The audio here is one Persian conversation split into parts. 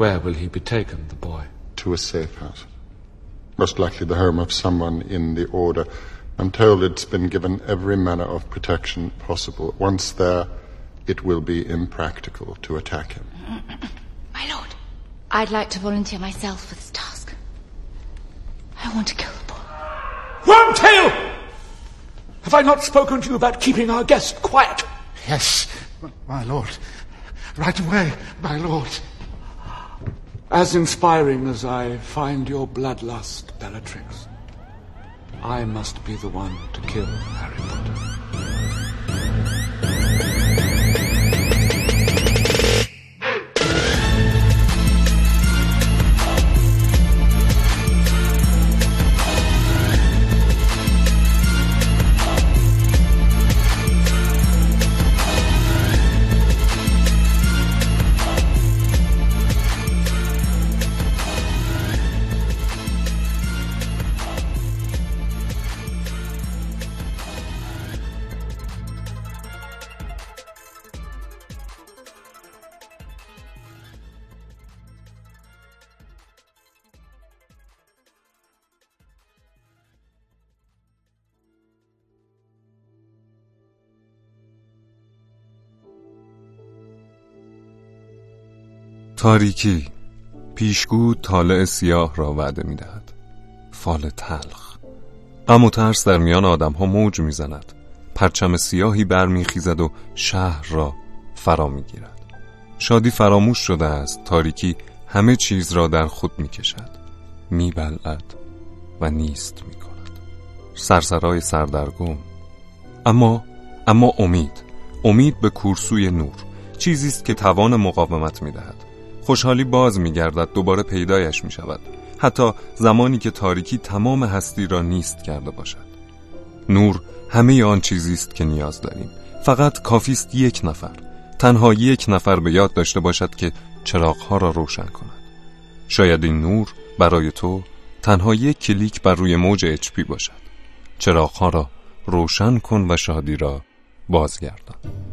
Where will he be taken, the boy? To a safe house. Most likely the home of someone in the Order. I'm told it's been given every manner of protection possible. Once there, it will be impractical to attack him. My lord, I'd like to volunteer myself for this task. I want to kill the boy. Wormtail! Have I not spoken to you about keeping our guest quiet? Yes, my lord. Right away, my lord. As inspiring as I find your bloodlust, Bellatrix, I must be the one to kill Harry Potter. تاریکی پیشگو طالع سیاه را وعده می دهد فال تلخ. غم و ترس در میان آدم ها موج می زند پرچم سیاهی برمیخیزد و شهر را فرا می گیرد شادی فراموش شده است. تاریکی همه چیز را در خود می کشد می بلعد و نیست می کند سرسرای سردرگم. اما اما امید. امید به کورسوی نور. چیزی است که توان مقاومت می دهد خوشحالی باز می گردد دوباره پیدایش می شود حتی زمانی که تاریکی تمام هستی را نیست کرده باشد. نور همه آن چیزی است که نیاز داریم. فقط کافی است یک نفر تنها یک نفر به یاد داشته باشد که چراغها را روشن کند. شاید این نور برای تو تنها یک کلیک بر روی موج اچ باشد. چراغها را روشن کن و شادی را بازگردان.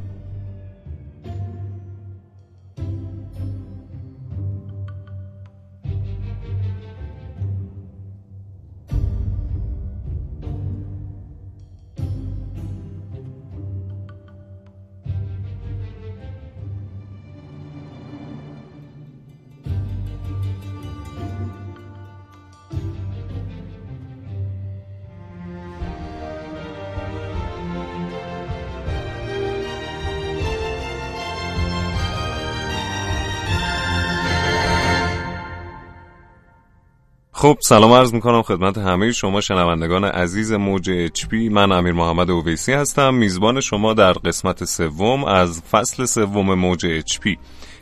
خب سلام عرض می‌کنم خدمت همه شما شنوندگان عزیز موج اچ من امیر محمد اویسی هستم. میزبان شما در قسمت سوم از فصل سوم موج اچ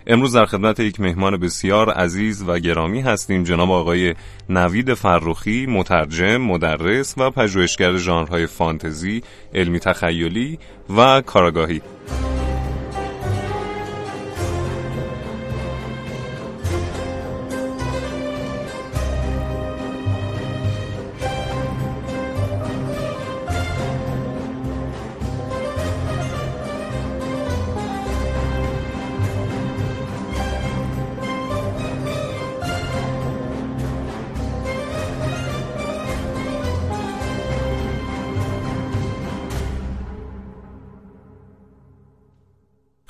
امروز در خدمت یک مهمان بسیار عزیز و گرامی هستیم جناب آقای نوید فرخی مترجم، مدرس و پژوهشگر ژانرهای فانتزی، علمی تخیلی و کاراگاهی.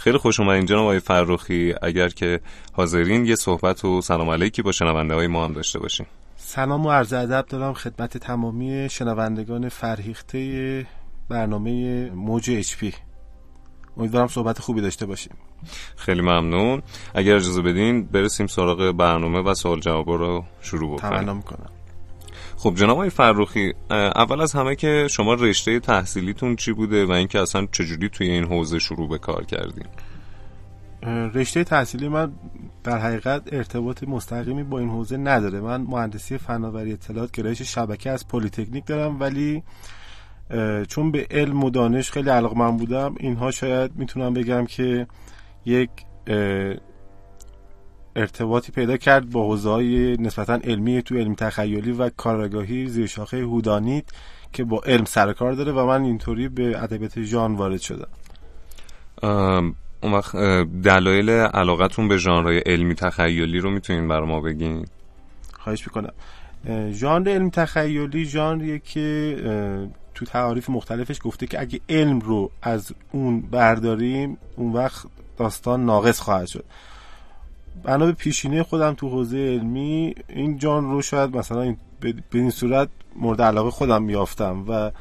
خیلی خوش اومدین جناب آقای فرخی. اگر که حاضرین یه صحبت و سلام علیکی با شنونده های ما هم داشته باشیم سلام و عرض ادب دارم خدمت تمامی شنوندگان فرهیخته برنامه موج اچ پی. امیدوارم صحبت خوبی داشته باشیم. خیلی ممنون. اگر اجازه بدین برسیم سراغ برنامه و سوال جواب رو شروع بکنیم. تمنا می‌کنم. خب جناب آقای فرخی اول از همه که شما رشته تحصیلیتون چی بوده و اینکه اصلا چجوری توی این حوزه شروع به کار کردین؟ رشته تحصیلی من در حقیقت ارتباط مستقیمی با این حوزه نداره. من مهندسی فناوری اطلاعات گرایش شبکه از پلیتکنیک دارم ولی چون به علم و دانش خیلی علاقمند بودم اینها شاید می‌تونم بگم که یک ارتباطی پیدا کرد با حوزه های نسبتا علمی تو علم تخیلی و کارآگاهی زیر شاخه هودانیت که با علم سر کار داره و من اینطوری به ادبیات ژان وارد شدم. اون وقت دلایل علاقتون به ژانرهای علمی تخیلی رو می‌تونین بر ما بگین؟ خواهش می‌کنم. ژانر علم تخیلی ژانریه که تو تعاریف مختلفش گفته که اگه علم رو از اون برداریم اون وقت داستان ناقص خواهد شد. بنا به پیشینه خودم تو حوزه علمی این جان رو شاید مثلا به این صورت مورد علاقه خودم میافتم و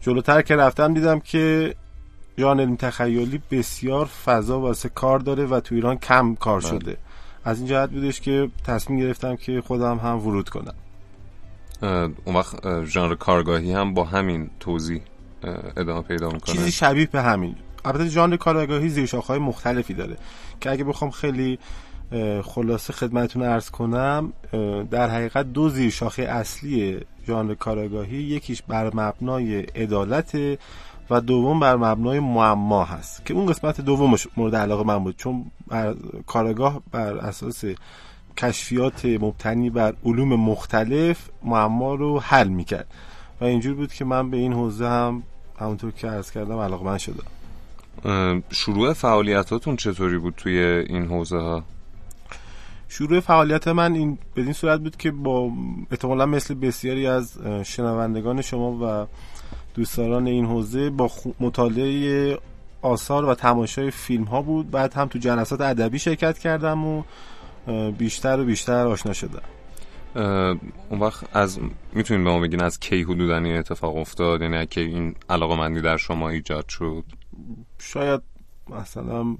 جلوتر که رفتم دیدم که جان علم تخیلی بسیار فضا واسه کار داره و تو ایران کم کار بله. شده. از این جهت بودش که تصمیم گرفتم که خودم هم ورود کنم. اون وقت ژانر کارگاهی هم با همین توضیح ادامه پیدا می‌کنه. چیزی شبیه به همین. البته ژانر کارگاهی زیر های مختلفی داره که اگه بخوام خیلی خلاصه خدمتتون ارز کنم در حقیقت دو زیر شاخه اصلی ژانر کارگاهی یکیش بر مبنای عدالت و دوم بر مبنای معما هست که اون قسمت دومش مورد علاقه من بود چون بر کارگاه بر اساس کشفیات مبتنی بر علوم مختلف معما رو حل می‌کرد و اینجور بود که من به این حوزه هم همونطور که عرض کردم علاقه من شدم شروع فعالیتاتون چطوری بود توی این حوزه ها؟ شروع فعالیت من این بدین صورت بود که با احتمالا مثل بسیاری از شنوندگان شما و دوستداران این حوزه با مطالعه آثار و تماشای فیلم ها بود. بعد هم تو جلسات ادبی شرکت کردم و بیشتر و بیشتر آشنا شدم. اون وقت از می‌تونین به ما بگین از کی حدودا این اتفاق افتاد؟ یعنی که این علاقه مندی در شما ایجاد شد؟ شاید مثلا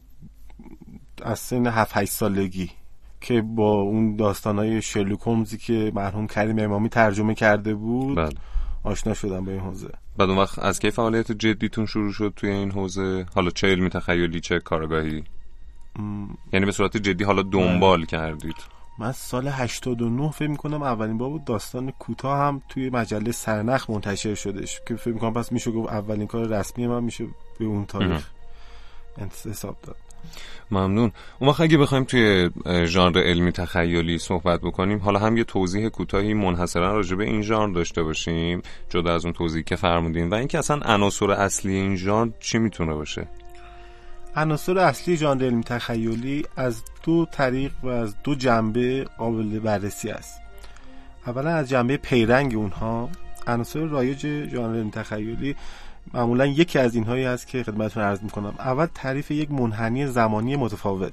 از سن 7 8 سالگی. که با اون داستانهای شرلوک هومزی که مرحوم کریم امامی ترجمه کرده بود بله. آشنا شدم به این حوزه. بعد اون وقت از کی فعالیت جدیتون شروع شد توی این حوزه؟ حالا چه علمی تخیلی چه کارگاهی؟ یعنی به صورت جدی حالا دنبال بله. کردید؟ من سال 89 فکر می‌کنم اولین بار بود داستان کوتاه هم توی مجله سرنخ منتشر شدش که فکر می‌کنم پس میشه گفت اولین کار رسمی من میشه به اون تاریخ. حساب داد. ممنون. اون وقت اگه بخوایم توی ژانر علمی تخیلی صحبت بکنیم حالا هم یه توضیح کوتاهی منحصرا راجع به این ژانر داشته باشیم جدا از اون توضیحی که فرمودین. و اینکه اصلا عناصر اصلی این ژانر چی می‌تونه باشه؟ عناصر اصلی ژانر علمی تخیلی از دو طریق و از دو جنبه قابل بررسی است. اولا از جنبه پیرنگ اونها عناصر رایج ژانر علمی تخیلی معمولا یکی از اینهایی هست که خدمتتون عرض می‌کنم. اول تعریف یک منحنی زمانی متفاوت.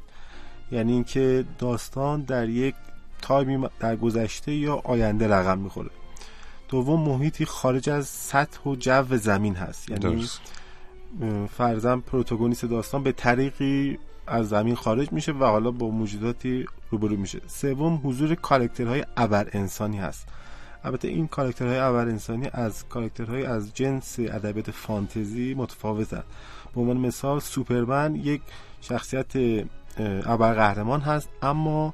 یعنی اینکه داستان در یک time ی در گذشته یا آینده رقم می‌خوره. دوم محیطی خارج از سطح و جو زمین هست. یعنی فرضا protagonist داستان به طریقی از زمین خارج میشه و حالا با موجوداتی روبرو میشه. سوم حضور کارکترهای ابر انسانی هست. البته این کاراکترهای ابر انسانی از کاراکترهای از جنس ادبیات فانتزی متفاوتن. به عنوان مثال سوپرمن یک شخصیت ابر قهرمان هست اما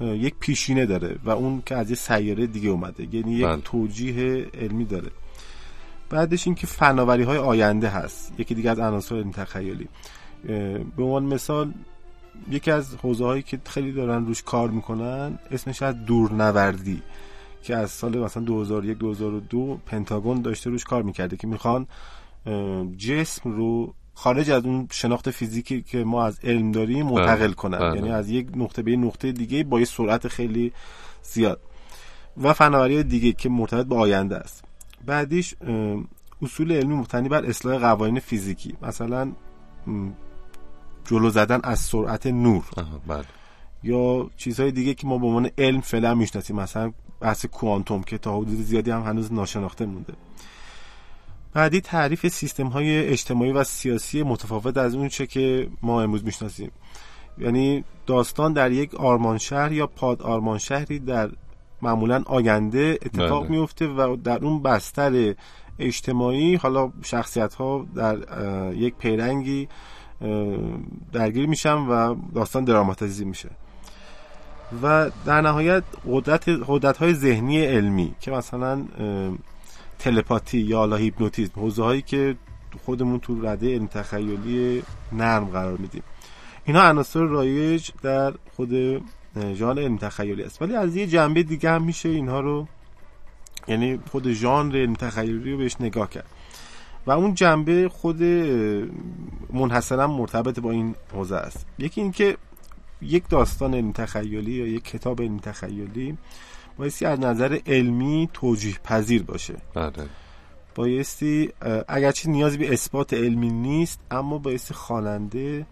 یک پیشینه داره و اون که از یه سیاره دیگه اومده. یعنی یک بله. توجیه علمی داره. بعدش اینکه فناوری های آینده هست. یکی دیگه از عناصر این تخیلی. به عنوان مثال یکی از حوزه هایی که خیلی دارن روش کار می‌کنن اسمش از دورنوردی. که از سال مثلا 2001 2002 پنتاگون داشته روش کار می‌کرده که می‌خوان جسم رو خارج از اون شناخت فیزیکی که ما از علم داریم بله، منتقل کنن. بله. یعنی از یک نقطه به نقطه دیگه با یه سرعت خیلی زیاد. و فناوری دیگه که مرتبط به آینده است. بعدیش اصول علمی مبتنی بر اصلاح قوانین فیزیکی. مثلا جلو زدن از سرعت نور. بله. یا چیزهای دیگه که ما به عنوان علم فعلا می‌شناسیم. مثلا بحث کوانتوم که تا حدود زیادی هم هنوز ناشناخته مونده. بعدی تعریف سیستم های اجتماعی و سیاسی متفاوت از اون چه که ما امروز می‌شناسیم. یعنی داستان در یک آرمان شهر یا پاد آرمان شهری در معمولا آینده اتفاق بله. میفته و در اون بستر اجتماعی حالا شخصیت ها در یک پیرنگی درگیر میشن و داستان دراماتیزی میشه. و در نهایت قدرت قدرت های ذهنی علمی که مثلا تلپاتی یا حالا هیپنوتیزم حوزه هایی که خودمون تو رده علم تخیلی نرم قرار میدیم. اینا عناصر رایج در خود ژانر علم تخیلی است. ولی از یه جنبه دیگه هم میشه اینها رو یعنی خود ژانر علم تخیلی رو بهش نگاه کرد. و اون جنبه خود منحصرا مرتبط با این حوزه است. یکی اینکه یک داستان علمی تخیلی یا یک کتاب علمی تخیلی بایستی از نظر علمی توجیه پذیر باشه. بله. بایستی اگرچه نیازی به اثبات علمی نیست اما بایستی خواننده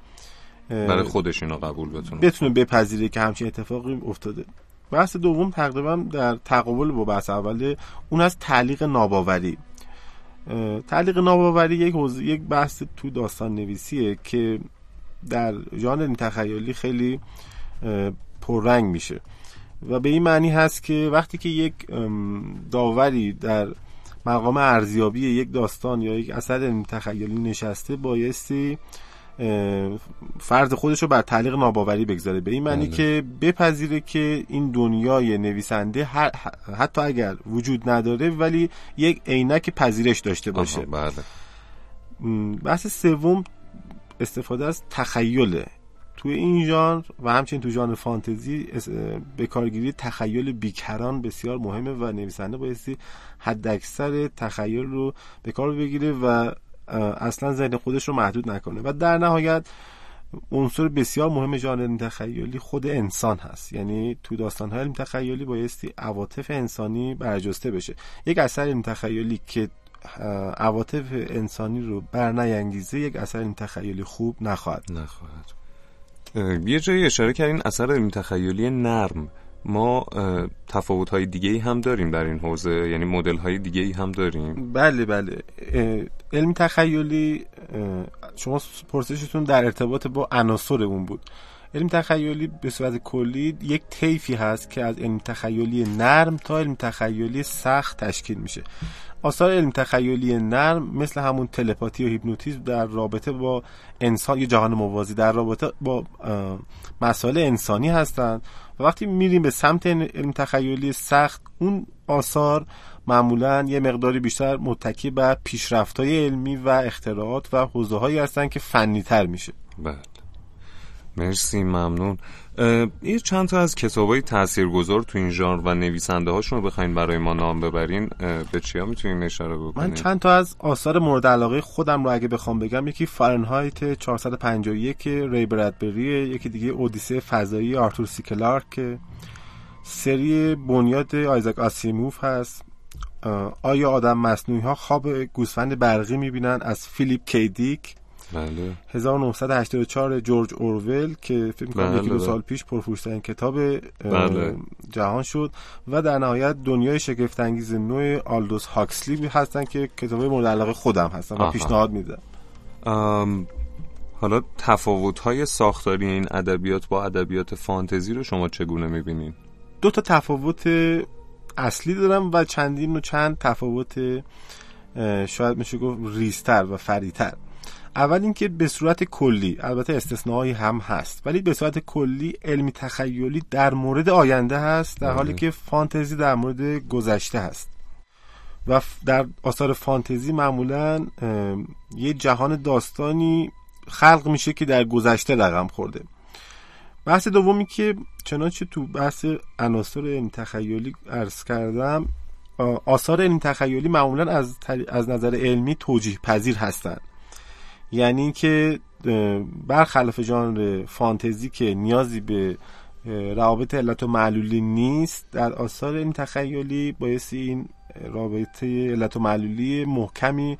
برای خودش اینو قبول بتونه. بتونه بپذیره که همچین اتفاقی افتاده. بحث دوم تقریبا در تقابل با بحث اول اون از تعلیق ناباوری. تعلیق ناباوری یک یک بحث تو داستان نویسیه که در ژانر تخیلی خیلی پررنگ میشه و به این معنی هست که وقتی که یک داوری در مقام ارزیابی یک داستان یا یک اثر تخیلی نشسته بایستی فرض خودش رو بر تعلیق ناباوری بگذاره به این معنی بله. که بپذیره که این دنیای نویسنده حتی اگر وجود نداره ولی یک عینک پذیرش داشته باشه بله. بحث سوم استفاده از تخیله توی این ژانر و همچنین تو ژانر فانتزی به کارگیری تخیل بیکران بسیار مهمه و نویسنده بایستی حد اکثر تخیل رو به کار بگیره و اصلا ذهن خودش رو محدود نکنه. و در نهایت عنصر بسیار مهم ژانر تخیلی خود انسان هست. یعنی تو داستان های تخیلی بایستی عواطف انسانی برجسته بشه. یک اثر تخیلی که عواطف انسانی رو برنیانگیزه یک اثر تخیلی خوب نخواهد نخواهد. یه جایی اشاره کردین اثر علم تخیلی نرم. ما تفاوت های دیگه هم داریم در این حوزه یعنی مدل های دیگه هم داریم. بله بله. علم تخیلی شما پرسشتون در ارتباط با عناصر اون بود. علم تخیلی به صورت کلی یک طیفی هست که از علم تخیلی نرم تا علم تخیلی سخت تشکیل میشه. آثار علم تخیلی نرم مثل همون تلپاتی و هیپنوتیزم در رابطه با انسان یه جهان موازی در رابطه با مسائل انسانی هستند و وقتی میریم به سمت علم تخیلی سخت اون آثار معمولا یه مقداری بیشتر متکی بر پیشرفت‌های علمی و اختراعات و حوزه هایی هستن که فنی تر میشه. بله. مرسی ممنون. یه چند تا از کتاب های تاثیرگذار تو این ژانر و نویسنده هاشون رو بخواین برای ما نام ببرین. به چیا می‌تونین اشاره بکنین؟ من چند تا از آثار مورد علاقه خودم رو اگه بخوام بگم یکی فارنهایت 451 ری برادبری یکی دیگه اودیسه فضایی آرتور سی کلارک سری بنیاد آیزاک آسیموف هست. آیا آدم مصنوعی ها خواب گوسفند برقی می‌بینن؟ از فیلیپ کی دیک بله 1984 جورج اورول که فکر کنم یکی دو بله. سال پیش پرفروشترین کتاب بله. جهان شد و در نهایت دنیای شگفت انگیز نوع آلدوس هاکسلی هستن که کتاب مورد علاقه خودم هستن و پیشنهاد میدم حالا تفاوت های ساختاری این ادبیات با ادبیات فانتزی رو شما چگونه می‌بینین؟ دو تا تفاوت اصلی دارم و چندین و چند تفاوت شاید میشه گفت ریستر و فریتر اول اینکه به صورت کلی البته استثناهایی هم هست ولی به صورت کلی علمی تخیلی در مورد آینده هست در حالی بله. که فانتزی در مورد گذشته هست. و در آثار فانتزی معمولا یه جهان داستانی خلق میشه که در گذشته رقم خورده. بحث دومی که چنانچه تو بحث عناصر علم تخیلی عرض کردم آثار علم تخیلی معمولا از, از نظر علمی توجیه پذیر هستند یعنی که برخلاف ژانر فانتزی که نیازی به روابط علت و معلولی نیست در آثار این تخیلی بایستی این رابطه علت و معلولی محکمی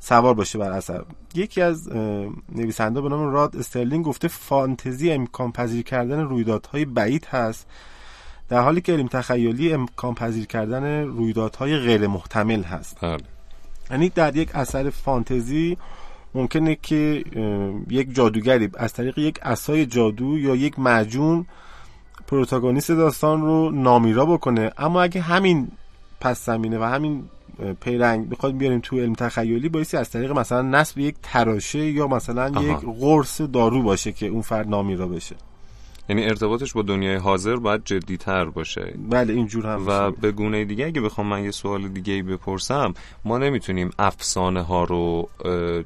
سوار باشه بر اثر یکی از نویسنده به نام راد استرلینگ گفته فانتزی امکان پذیر کردن رویدادهای بعید هست در حالی که علم تخیلی امکان پذیر کردن رویدادهای غیر محتمل هست بله. یعنی در یک اثر فانتزی ممکنه که یک جادوگری از طریق یک اسای جادو یا یک معجون پروتاگونیست داستان رو نامیرا بکنه. اما اگه همین پس زمینه و همین پیرنگ بخواد بیاریم تو علم تخیلی بایستی از طریق مثلا نصب یک تراشه یا مثلا یک قرص دارو باشه که اون فرد نامیرا بشه. یعنی ارتباطش با دنیای حاضر باید جدیتر باشه بله اینجور هم و. به گونه دیگه اگه بخوام من یه سوال دیگه بپرسم ما نمی‌تونیم افسانه ها رو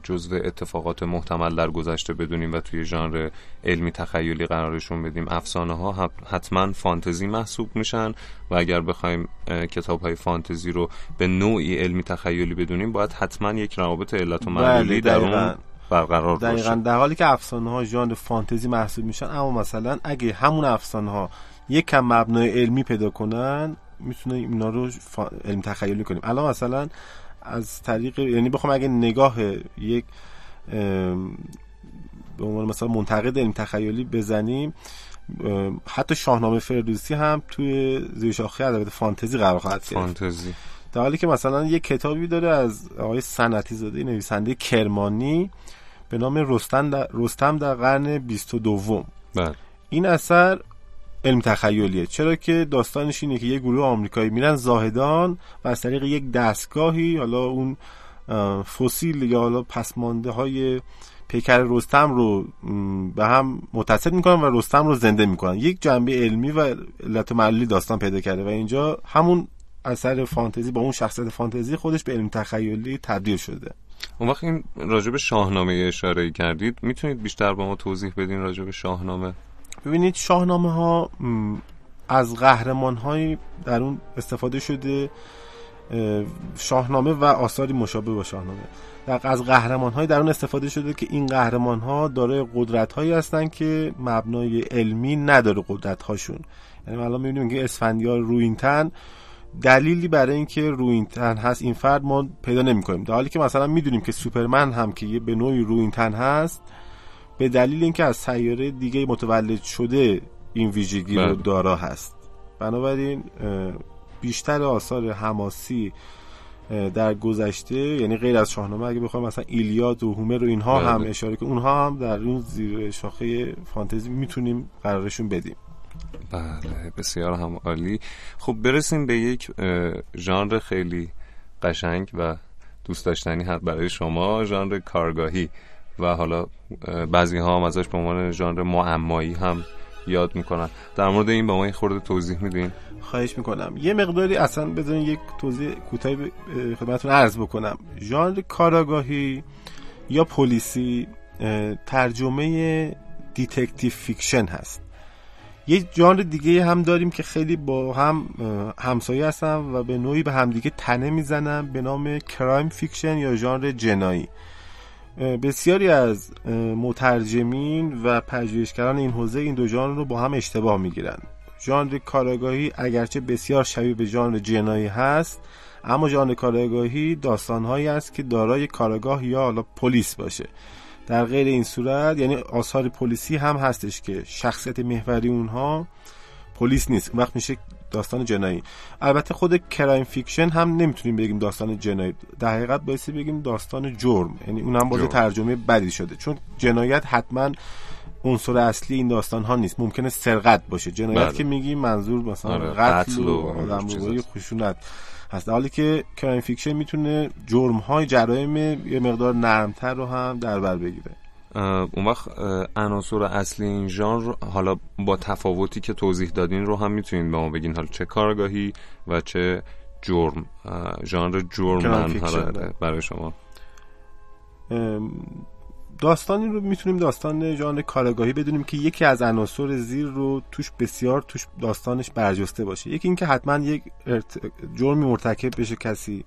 جزو اتفاقات محتمل در گذشته بدونیم و توی ژانر علمی تخیلی قرارشون بدیم افسانه ها حت- حتما فانتزی محسوب میشن و اگر بخوایم کتاب های فانتزی رو به نوعی علمی تخیلی بدونیم باید حتما یک روابط علت و معلولی بله، در. اون برقرار دقیقا باشه. در حالی که افسانه ها ژانر فانتزی محسوب میشن اما مثلا اگه همون افسانه ها یک کم مبنای علمی پیدا کنن می‌تونه اینا رو فا... علم تخیلی کنیم. الان مثلا از طریق یعنی بخوام اگه نگاه یک به عنوان مثلا منتقد علم تخیلی بزنیم حتی شاهنامه فردوسی هم توی زیر شاخه ادبیات فانتزی قرار خواهد گرفت. فانتزی. در حالی که مثلا یک کتابی داره از آقای سنتی زاده نویسنده کرمانی به نام رستم در, رستم در قرن 22 بله. این اثر علم تخیلیه. چرا که داستانش اینه که یه گروه آمریکایی میرن زاهدان و از طریق یک دستگاهی حالا اون فسیل یا حالا پسمانده های پیکر رستم رو به هم متصل می‌کنن و رستم رو زنده می‌کنن. یک جنبه علمی و علت معلولی داستان پیدا کرده و اینجا همون اثر فانتزی با اون شخصیت فانتزی خودش به علم تخیلی تبدیل شده. اون وقت این راجب شاهنامه اشاره کردید می‌تونید بیشتر با ما توضیح بدین راجب شاهنامه؟ ببینید شاهنامه ها از قهرمان های در اون استفاده شده اه، شاهنامه و آثاری مشابه با شاهنامه. در از قهرمان های در اون استفاده شده که این قهرمان ها دارای قدرت هایی هستن که مبنای علمی نداره قدرت هاشون یعنی الان می‌بینیم که اسفندیار روینتن دلیلی برای اینکه روینتن هست این فرد ما پیدا نمی‌کنیم در حالی که مثلا می‌دونیم که سوپرمن هم که یه به نوعی روینتن هست به دلیل اینکه از سیاره دیگه متولد شده این ویژگی رو بله. دارا هست بنابراین بیشتر آثار حماسی در گذشته یعنی غیر از شاهنامه اگه بخوایم مثلا ایلیاد و هومر و اینها بله. هم اشاره کنیم اونها هم در اون زیر شاخه فانتزی می‌تونیم قرارشون بدیم بله بسیار هم عالی. خب برسیم به یک ژانر خیلی قشنگ و دوست داشتنی هست برای شما ژانر کارآگاهی. و حالا بعضی ها هم ازش به عنوان ژانر معمایی هم یاد می‌کنن. در مورد این به ما یه خورده توضیح میدین؟ خواهش می‌کنم. یه مقداری اصلا بذارین یک توضیح کوتاهی خدمتتون عرض بکنم. ژانر کاراگاهی یا پلیسی ترجمه detective fiction هست. یه ژانر دیگه هم داریم که خیلی با هم همسایه هستن و به نوعی به همدیگه تنه می‌زنن به نام crime fiction یا ژانر جنایی. بسیاری از مترجمین و پژوهشگران این حوزه این دو ژانر رو با هم اشتباه می‌گیرن. ژانر کاراگاهی اگرچه بسیار شبیه به ژانر جنایی هست اما ژانر کاراگاهی داستانهایی است که دارای کاراگاه یا حالا پلیس باشه. در غیر این صورت یعنی آثار پلیسی هم هستش که شخصیت محوری اونها پلیس نیست. وقت میشه داستان جنایی. البته خود crime fiction هم نمی‌تونیم بگیم داستان جنایی. در حقیقت بایستی بگیم داستان جرم. یعنی اون هم باز. ترجمه بدی شده. چون جنایت حتما عنصر اصلی این داستان ها نیست. ممکنه سرقت باشه. جنایت بله. که میگیم منظور مثلا آره، قتل و و آدم چیزاست. روی خشونت. هست در حالی که crime fiction می‌تونه جرم های جرایم یه مقدار نرمتر رو هم در بر بگیره. اون وقت عناصر اصلی این ژانر حالا با تفاوتی که توضیح دادین رو هم می‌تونین به ما بگین. حالا چه کارگاهی و چه جرم ژانر جرم من حالا. برای شما؟ داستانی رو می‌تونیم داستان ژانر کاراگاهی بدونیم که یکی از عناصر زیر رو توش بسیار توش داستانش برجسته باشه. یکی اینکه حتما یک ارت... جرمی مرتکب بشه کسی.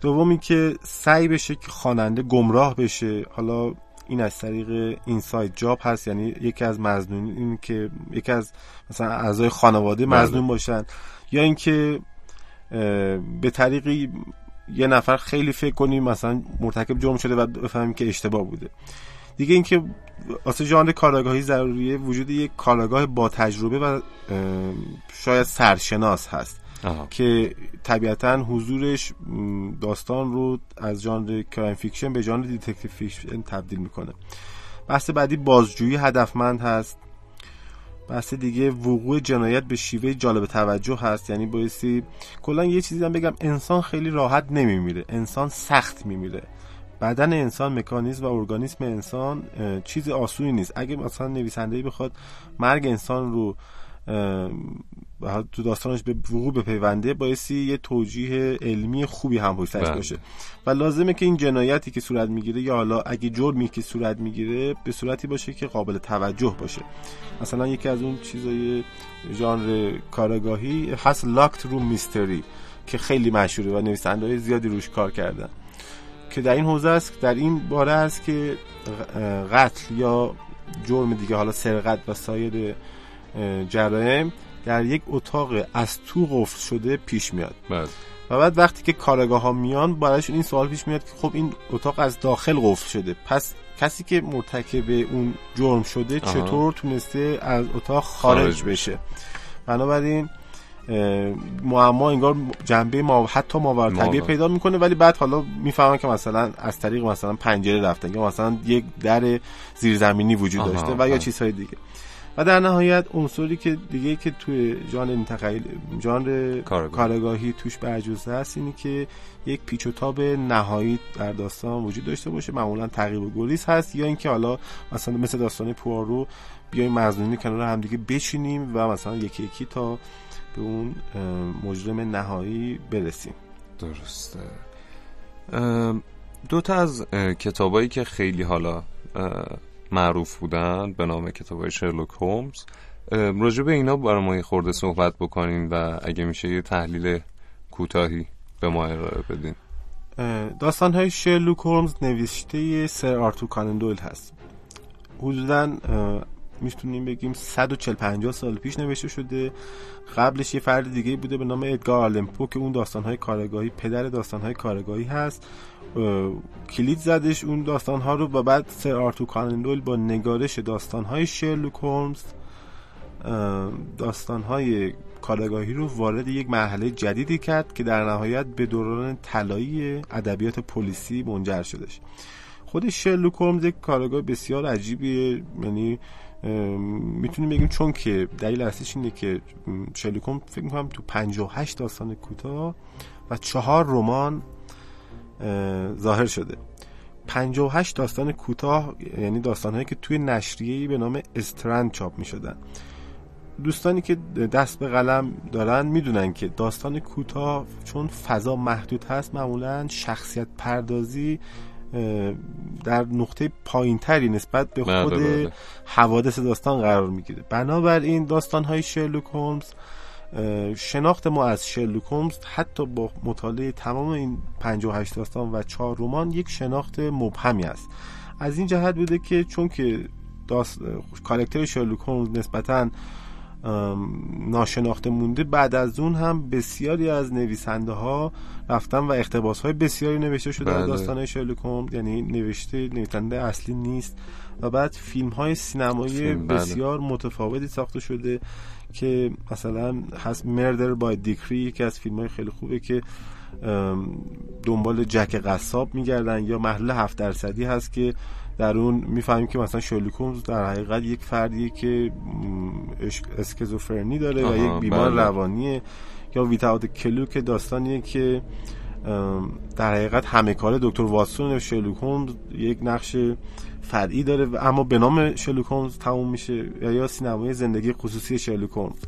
دومی که سعی بشه که خواننده گمراه بشه. حالا این از طریق اینساید جاب هست یعنی یکی از مظنونین این که یکی از مثلا اعضای خانواده بله. مظنون باشن. یا اینکه به طریقی یه نفر خیلی فکر کنیم مثلا مرتکب جرم شده و بفهمیم که اشتباه بوده. دیگه اینکه واسه ژانر کاراگاهی ضروریه وجود یک کاراگاه با تجربه و شاید سرشناس هست آها. که طبیعتا حضورش داستان رو از ژانر crime fiction به ژانر detective fiction تبدیل می‌کنه. بحث بعدی بازجویی هدفمند هست. بحث دیگه وقوع جنایت به شیوه جالب توجه هست. یعنی بایستی کلا یه چیزی هم بگم انسان خیلی راحت نمیمیره. انسان سخت میمیره. بدن انسان مکانیزم و ارگانیسم انسان چیز آسونی نیست. اگه مثلا نویسنده بخواد مرگ انسان رو تو داستانش به وقوع بپیونده بایستی یه توجیه علمی خوبی هم پشتش بله. باشه. و لازمه که این جنایتی که صورت می‌گیره یا حالا اگه جرمی که صورت می‌گیره به صورتی باشه که قابل توجه باشه. مثلا یکی از اون چیزای ژانر کارگاهی هست لاکت روم میستری که خیلی مشهوره و نویسنده زیادی روش کار کردن. که در این حوزه است در این باره است که قتل یا جرم دیگه حالا سرقت و سایر جرایم در یک اتاق از تو قفل شده پیش میاد بله و بعد وقتی که کارگاه ها میان برایشون این سوال پیش میاد که خب این اتاق از داخل قفل شده پس کسی که مرتکب اون جرم شده آها. چطور تونسته از اتاق خارج, خارج بشه بنابراین معما انگار جنبه ما حتی ماورا طبیعه ماورا. پیدا می‌کنه ولی بعد حالا می‌فهمن که مثلا از طریق مثلا پنجره رفتن یا مثلا یک در زیرزمینی وجود آها، داشته و یا آها. چیزهای دیگه و در نهایت عنصری که دیگه که توی ژانر ژانر کارگاه. کارگاهی. توش برجسته هست اینی که یک پیچ و تاب نهایی در داستان وجود داشته باشه. معمولا تعقیب و گریز هست یا اینکه حالا مثلا مثل داستان پوارو بیایم مظنونی کنار هم دیگه بشینیم و مثلا یکی یکی تا به اون مجرم نهایی برسیم. درسته. دو تا از کتابایی که خیلی حالا معروف بودن به نام کتابای شرلوک هومز. راجع به اینا برای ما یه خورده صحبت بکنین و اگه میشه یه تحلیل کوتاهی به ما ارائه بدین. داستان های شرلوک هولمز نوشته سر آرتور کانن دویل هست. حدودا می‌تونیم بگیم 140 50 سال پیش نوشته شده. قبلش یه فرد دیگه بوده به نام ادگار آلمپو که اون داستان های کارگاهی پدر داستان های کارگاهی هست. کلید زدش اون داستان ها رو و بعد سر آرتور کانن دویل با نگارش داستان های شرلوک هولمز داستان های کارگاهی رو وارد یک مرحله جدیدی کرد که در نهایت به دوران طلایی ادبیات پلیسی منجر شدش. خود شرلوک هولمز یک کارگاه بسیار عجیبیه یعنی می‌تونیم بگیم چون که دلیل اصلیش اینه که م، شرلوک هولمز فکر می‌کنم تو 58 داستان کوتاه و چهار رمان اه، ظاهر شده. 58 داستان کوتاه یعنی داستانهایی که توی نشریه‌ای به نام استرند چاپ می‌شدن. دوستانی که دست به قلم دارن می‌دونن که داستان کوتاه چون فضا محدود هست معمولا شخصیت پردازی در نقطه پایینتری نسبت به بله، خود بله. حوادث داستان قرار می‌گیره بنابراین داستان های شرلوک هولمز شناخت ما از شرلوک هولمز حتی با مطالعه تمام این 58 داستان و چهار رمان یک شناخت مبهمی است از این جهت بوده که چون که داست... کارکتر شرلوک هولمز نسبتاً ناشناخته مونده بعد از اون هم بسیاری از نویسنده ها رفتن و اقتباس های بسیاری نوشته شده بله. داستان شرلوک یعنی نوشته نویسنده اصلی نیست و بعد فیلم های سینمایی فیلم، بله. بسیار متفاوتی ساخته شده که مثلا هست مردر بای دیکری یکی از فیلم های خیلی خوبه که دنبال جک قصاب میگردن یا محل هفت درصدی هست که در اون می‌فهمیم که مثلا شرلوک در حقیقت یک فردیه که اسکیزوفرنی داره و یک بیمار بله. روانیه یا ویتاوت کلو که داستانیه که در حقیقت همه کار دکتر واتسون شرلوک هولمز یک نقش فرعی داره اما به نام شرلوک هولمز تموم میشه یا یا سینمای زندگی خصوصی شرلوک هولمز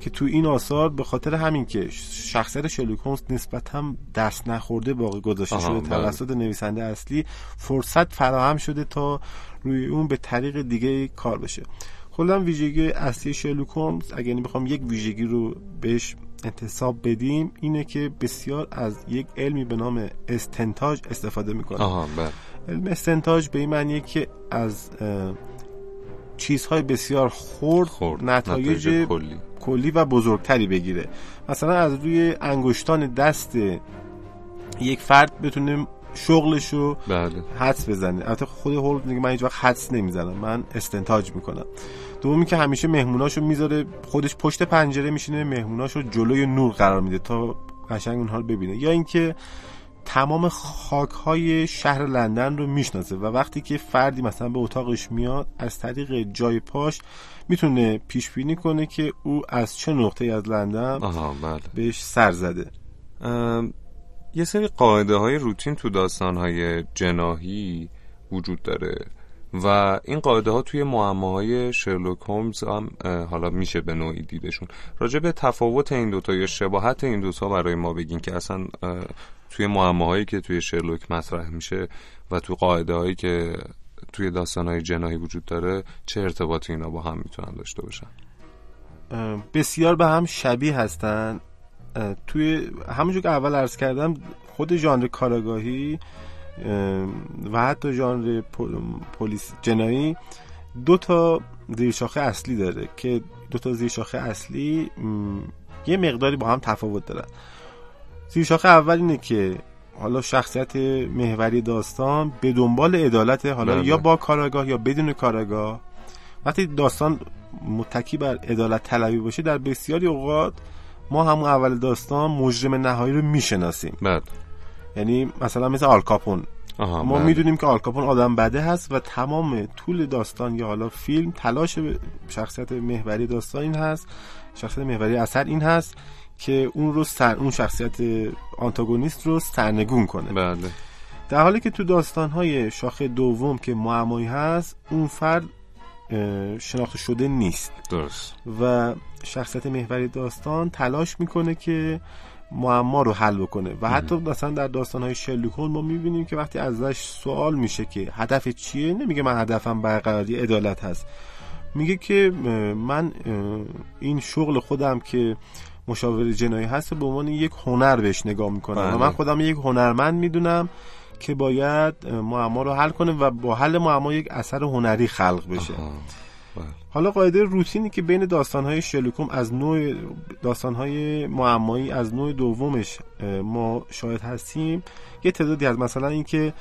که تو این آثار به خاطر همین که شخصیت شرلوک هولمز نسبتا دست نخورده باقی گذاشته شده بله. توسط نویسنده اصلی فرصت فراهم شده تا روی اون به طریق دیگه کار بشه کلا ویژگی اصلی شرلوک هولمز اگر یعنی بخوام یک ویژگی رو بهش انتصاب بدیم اینه که بسیار از یک علمی به نام استنتاج استفاده می‌کنه. آها بله. علم استنتاج به این معنیه که از چیزهای بسیار خرد, خورد نتایج نتایج کلی. کلی و بزرگتری بگیره. مثلا از روی انگشتان دست یک فرد بتونه شغلش رو بله. حدس بزنه. البته خود هولمز میگه من هیچ وقت حدس نمی‌زنم. من استنتاج می‌کنم. دومی که همیشه مهموناشو می‌ذاره خودش پشت پنجره میشینه مهموناشو جلوی نور قرار میده تا قشنگ اونها رو ببینه. یا اینکه تمام خاک های شهر لندن رو می‌شناسه و وقتی که فردی مثلا به اتاقش میاد از طریق جای پاش می‌تونه پیش بینی کنه که او از چه نقطه از لندن بله. بهش سر زده. یه سری قاعده های روتین تو داستان های جناهی وجود داره. و این قاعده ها توی معماهای شرلوک هومز هم حالا میشه به نوعی دیدشون. راجع به تفاوت این دوتا یا شباهت این دوتا برای ما بگین که اصلا توی معماهایی که توی شرلوک مطرح میشه و تو قاعده هایی که توی داستان های جناهی وجود داره چه ارتباطی اینا با هم می‌تونن داشته باشن؟ بسیار به هم شبیه هستن. توی همونجور که اول عرض کردم خود ژانر کاراگاهی و حتی ژانر پلیس جنایی دو تا زیرشاخه اصلی داره که دو تا زیرشاخه اصلی یه مقداری با هم تفاوت دارن. زیرشاخه اول اینه که حالا شخصیت محوری داستان به دنبال عدالت حالا بله. یا با کاراگاه یا بدون کاراگاه. وقتی داستان متکی بر عدالت طلبی باشه در بسیاری اوقات ما همون اول داستان مجرم نهایی رو می‌شناسیم. بعد یعنی مثلا مثل آلکاپون آها ما بله. می‌دونیم که آلکاپون آدم بده هست و تمام طول داستان یا حالا فیلم تلاش شخصیت محوری داستان این هست شخصیت محوری اثر این هست که اون رو سر اون شخصیت آنتاگونیست رو سرنگون کنه. بله. در حالی که تو داستان‌های شاخه دوم که معمایی هست اون فرد شناخته شده نیست. درست. و شخصیت محوری داستان تلاش می‌کنه که معما رو حل بکنه. و حتی مثلا در داستان‌های شرلوک ما می‌بینیم که وقتی ازش سوال میشه که هدف چیه نمیگه من هدفم برقراری عدالت هست. میگه که من این شغل خودم که مشاور جنایی هست به عنوان یک هنر بهش نگاه می‌کنم. بله. و من خودم یک هنرمند می‌دونم که باید معما رو حل کنه و با حل معما یک اثر هنری خلق بشه. آها. بله. حالا قاعده روتینی که بین داستانهای شلوکوم از نوع داستانهای معمایی از نوع دومش ما شاهد هستیم یه تعدادی از مثلا اینکه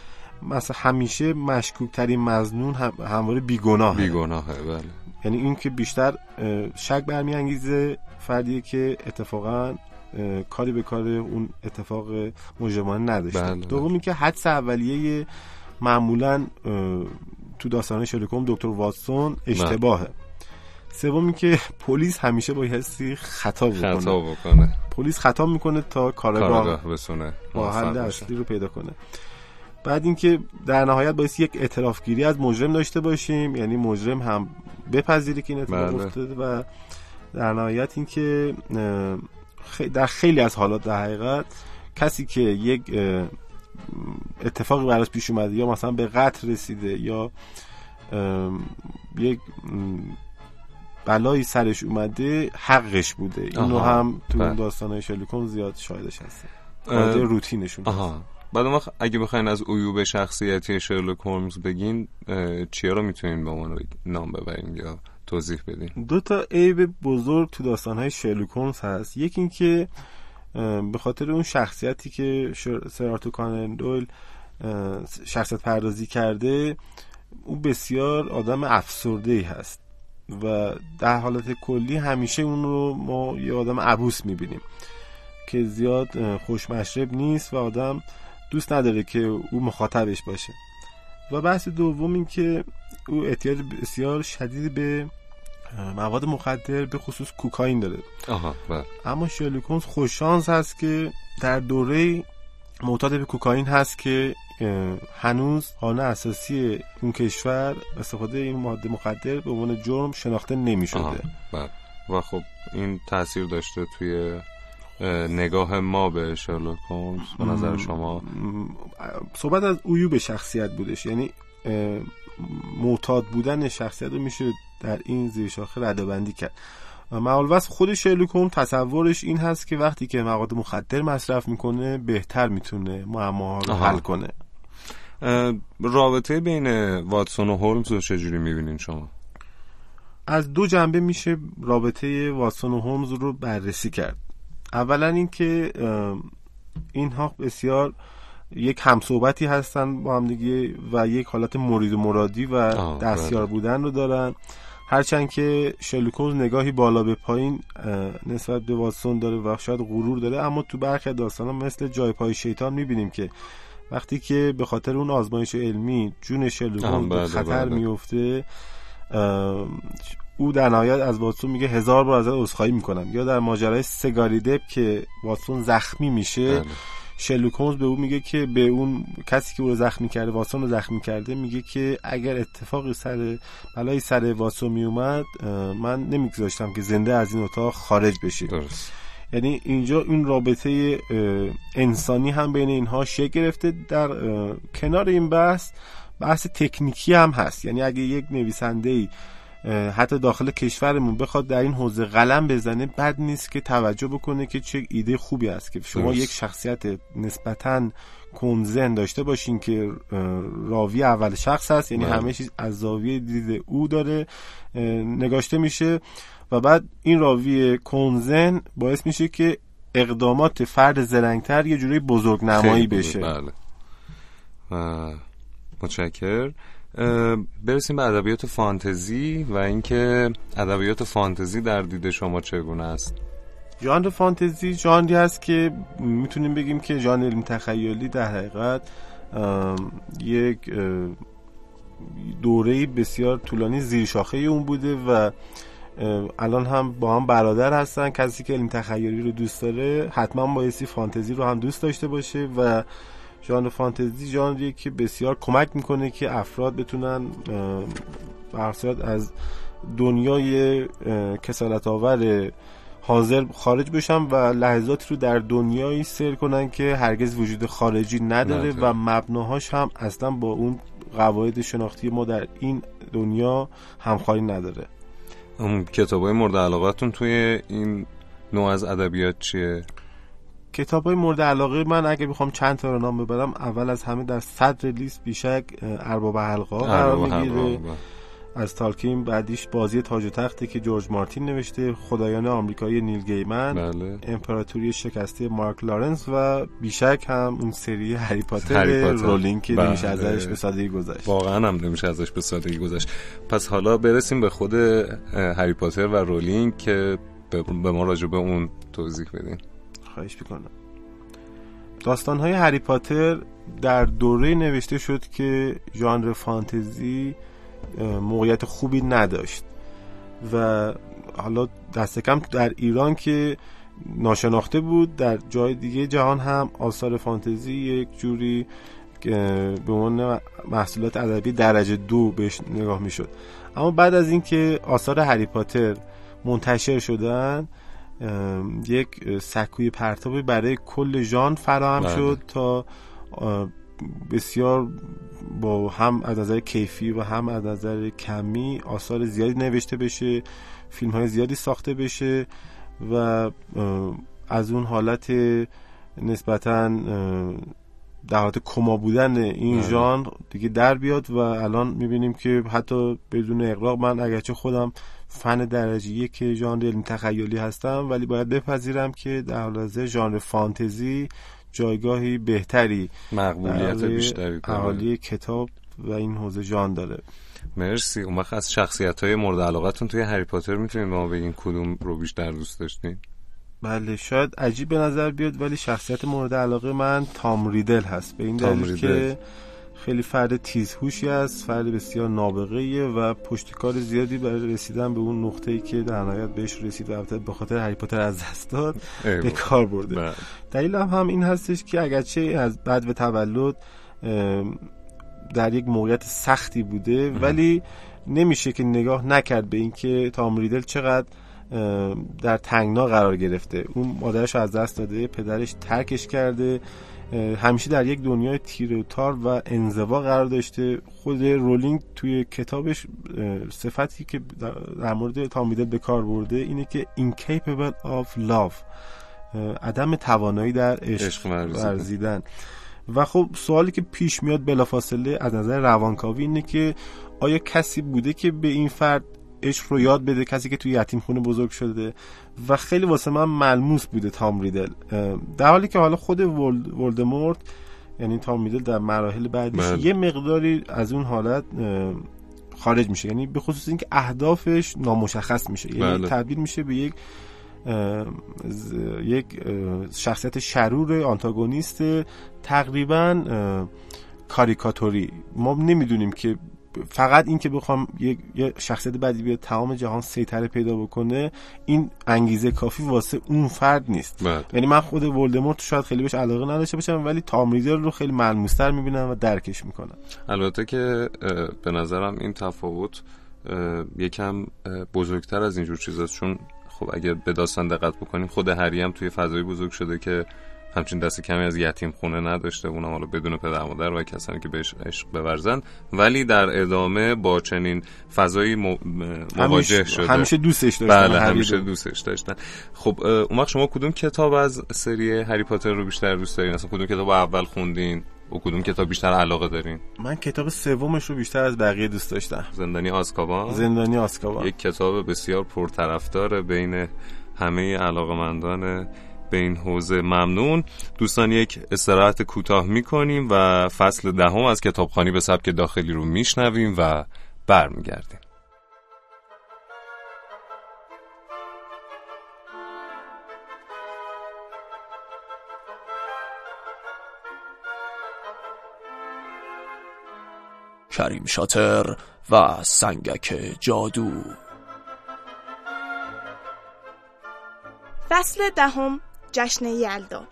مثلا همیشه مشکوک ترین مزنون هم همواره بیگناه بیگناهه بله یعنی این که بیشتر شک برمیانگیزه فردیه که اتفاقا کاری به کار اون اتفاق مجرمانه نداشته بله. دوم اینکه حدس اولیه معمولا تو داستان شلوکوم دکتر واتسون اشتباهه. سوم اینکه پلیس همیشه بایستی خطا بکنه. خطا بکنه. پلیس خطا می‌کنه تا کارگاه بسونه. با حل اصلی. رو پیدا کنه. بعد اینکه در نهایت باعث یک اعتراف گیری از مجرم داشته باشیم یعنی مجرم هم بپذیره که این اتفاق بله. افتاده و در نهایت اینکه در خیلی از حالات در حقیقت کسی که یک اتفاقی براش پیش اومده یا مثلا به قتل رسیده یا یک بلایی سرش اومده حقش بوده اینو آها. هم تو بله. داستانهای شلوکون زیاد شاهدش قاعده روتینشون هست. آها بعد ما اگه بخواین از عیوب شخصیتی شرلوک هولمز بگین چیا رو می‌تونین به عنوان نام ببرین یا توضیح بدین دو تا عیب بزرگ تو داستانهای شرلوک هولمز هست یکی اینکه به خاطر اون شخصیتی که شر- سر آرتور کانن دویل شخصیت پردازی کرده او بسیار آدم افسرده ای هست. و در حالت کلی همیشه اون رو ما یه آدم عبوس می‌بینیم که زیاد خوشمشرب نیست و آدم دوست نداره که او مخاطبش باشه. و بحث دوم این که او احتیاج بسیار شدید به مواد مخدر به خصوص کوکائین داره. آها بله. اما شرلوک هولمز خوششانس هست که در دوره معتاد به کوکائین هست که هنوز قانون اساسی اون کشور استفاده این ماده مخدر به عنوان جرم شناخته آها نمی‌شده بله. و خب این تاثیر داشته توی اه، نگاه ما به شرلوک هولمز به نظر شما؟ صحبت از عیوب شخصیت بودش. یعنی معتاد بودن شخصیت رو میشه در این زیر شاخه ردبندی کرد. معالوس خود شرلوک تصورش این هست که وقتی که مواد مخدر مصرف می‌کنه بهتر می‌تونه معماها رو. حل کنه. رابطه بین واتسون و هولمز رو چجوری می‌بینین شما؟ از دو جنبه میشه رابطه واتسون و هولمز رو بررسی کرد. اولا اینکه اینها بسیار یک همصحبتی هستن با هم دیگه و یک حالت مرید و مرادی و دستیار. بودن رو دارن هرچند که شرلوک هولمز نگاهی بالا به پایین نسبت به واتسون داره و شاید غرور داره اما تو برخی از داستانا مثل جای پای شیطان می‌بینیم که وقتی که به خاطر اون آزمایش علمی جون هولمز به خطر. میفته او در نهایت از واتسون میگه هزار بار ازت عذرخواهی می‌کنم یا در ماجرای سگاری دپ که واتسون زخمی میشه بله. شلوک هولمز به اون میگه که به اون کسی که او رو زخمی کرده واتسون رو زخمی کرده میگه که اگر اتفاقی سر بلای سر واتسون میومد من نمیگذاشتم که زنده از این اتاق خارج بشه. درست. یعنی اینجا این رابطه انسانی هم بین اینها شکل گرفته در کنار این بحث بحث تکنیکی هم هست. یعنی اگه یک نویسنده ای حتی داخل کشورمون بخواد در این حوزه قلم بزنه بد نیست که توجه بکنه که چه ایده خوبی است که شما یک شخصیت نسبتا کنزن داشته باشین که راوی اول شخص هست یعنی همه چیز از زاویه دید او داره نگاشته میشه و بعد این راوی کنزن باعث میشه که اقدامات فرد زرنگتر یه جوری بزرگ نمایی بشه. بله. متشکر برسیم به ادبیات فانتزی و اینکه ادبیات فانتزی در دید شما چگونه است؟ ژانر فانتزی ژانری هست که می‌تونیم بگیم که ژانر علم تخیلی در حقیقت یک دوره بسیار طولانی زیر شاخه اون بوده و الان هم با هم برادر هستن. کسی که علم تخیلی رو دوست داره حتما بایستی فانتزی رو هم دوست داشته باشه و ژانر فانتزی ژانریه که بسیار کمک می‌کنه که افراد بتونن برصورت از دنیای کسالت آور حاضر خارج بشن و لحظاتی رو در دنیایی سیر کنن که هرگز وجود خارجی نداره و مبناهاش هم اصلا با اون قواعد شناختی ما در این دنیا همخوانی نداره کتاب های مورد علاقتون توی این نوع از ادبیات چیه؟ کتاب های مورد علاقه من اگه بخوام چند تا رو نام ببرم اول از همه در صدر لیست بیشک ارباب حلقا قرار می‌گیره. از تالکین بعدیش بازی تاج و تخته که جورج مارتین نوشته خدایان آمریکایی نیل گیمن بله. امپراتوری شکسته مارک لارنس و بیشک هم اون سری هری پاتر, رولینگ که بله. نمیشه ازش به سادگی گذشت. واقعا هم نمیشه ازش به سادگی گذشت. پس حالا برسیم به خود هری پاتر و رولینگ که به ما راجع به اون توضیح بدین. خواهش می‌کنم. داستان های هری پاتر در دوره نوشته شد که ژانر فانتزی موقعیت خوبی نداشت و حالا دست کم در ایران که ناشناخته بود در جای دیگه جهان هم آثار فانتزی یک جوری به عنوان محصولات ادبی درجه دو بهش نگاه می‌شد. اما بعد از اینکه آثار هری پاتر منتشر شدن یک سکوی پرتابی برای کل ژان فراهم بله. شد تا بسیار با هم از نظر کیفی و هم از نظر کمی آثار زیادی نوشته بشه فیلم های زیادی ساخته بشه و از اون حالت نسبتا در حالت کما بودن این ژانر دیگه در بیاد و الان می‌بینیم که حتی بدون اقراق من اگرچه خودم فن درجه یک ژانر علمی تخیلی هستم ولی باید بپذیرم که در حال حاضر ژانر فانتزی جایگاهی بهتری مقبولیت بیشتری اهالی کتاب و این حوزه ژان داره. مرسی. اون وقت از شخصیت های مورد علاقتون توی هری پاتر می‌تونید ما بگین کدوم رو بیشتر دوست داشتین؟ بله شاید عجیب به نظر بیاد ولی شخصیت مورد علاقه من تام ریدل هست. به این دلیل که خیلی فرد تیزهوشی است فرد بسیار نابغه و پشتکار زیادی برای رسیدن به اون نقطه‌ای که در نهایت بهش رسید و البته به خاطر هری پاتر از دست داد به کار برده. دلیل هم, هم این هستش که اگرچه از بعد به تولد در یک موقعیت سختی بوده ولی نمیشه که نگاه نکرد به اینکه تام ریدل چقدر در تنگنا قرار گرفته. اون مادرش از دست داده پدرش ترکش کرده همیشه در یک دنیای تیر و تار و انزوا قرار داشته. خود رولینگ توی کتابش صفتی که در مورد تامیدل به کار برده اینه که incapable of love عدم توانایی در عشق ورزیدن. و خب سوالی که پیش میاد بلافاصله از نظر روانکاوی اینه که آیا کسی بوده که به این فرد عشق رو یاد بده کسی که توی یتیم خونه بزرگ شده. و خیلی واسه من ملموس بوده تام ریدل. در حالی که حالا خود ولدمورت یعنی تام ریدل در مراحل بعدیش بله. یه مقداری از اون حالت خارج میشه. یعنی به خصوص اینکه اهدافش نامشخص میشه. یعنی بله. تبدیل میشه به یک یک شخصیت شرور آنتاگونیست تقریبا کاریکاتوری. ما نمی‌دونیم که فقط این که بخوام یه شخصیت بدی بیاد تمام جهان سیطره پیدا بکنه این انگیزه کافی واسه اون فرد نیست. بله. یعنی من خود ولدمورت شاید خیلی بهش علاقه نداشته باشم ولی تام ریدر رو خیلی ملموستر می‌بینم و درکش می‌کنم. البته که به نظرم این تفاوت یکم بزرگتر از اینجور چیزاست. چون خب اگه به داستان دقت بکنیم خود هری هم توی فضایی بزرگ شده که همچین دست کمی از یتیم خونه نداشته اونم حالا بدون پدر مادر و کسانی که بهش عشق بورزن. ولی در ادامه با چنین فضایی مواجه شده. همیشه دوستش داشتن بله همیشه. دوستش داشتن. خب اون وقت شما کدوم کتاب از سری هری پاتر رو بیشتر دوست دارین؟ اصلا کدوم کتاب اول خوندین و کدوم کتاب بیشتر علاقه دارین؟ من کتاب سومش رو بیشتر از بقیه دوست داشتم. زندانی آزکابان. زندانی آسکابان یک کتاب بسیار پرطرفدار بین همه علاقمندان به این حوزه ممنون. دوستان یک استراحت کوتاه می‌کنیم و فصل دهم از کتابخانی به سبک داخلی رو میشنویم و برمیگردیم. کریم شاتر و سنگک جادو. فصل دهم جشن یلدا.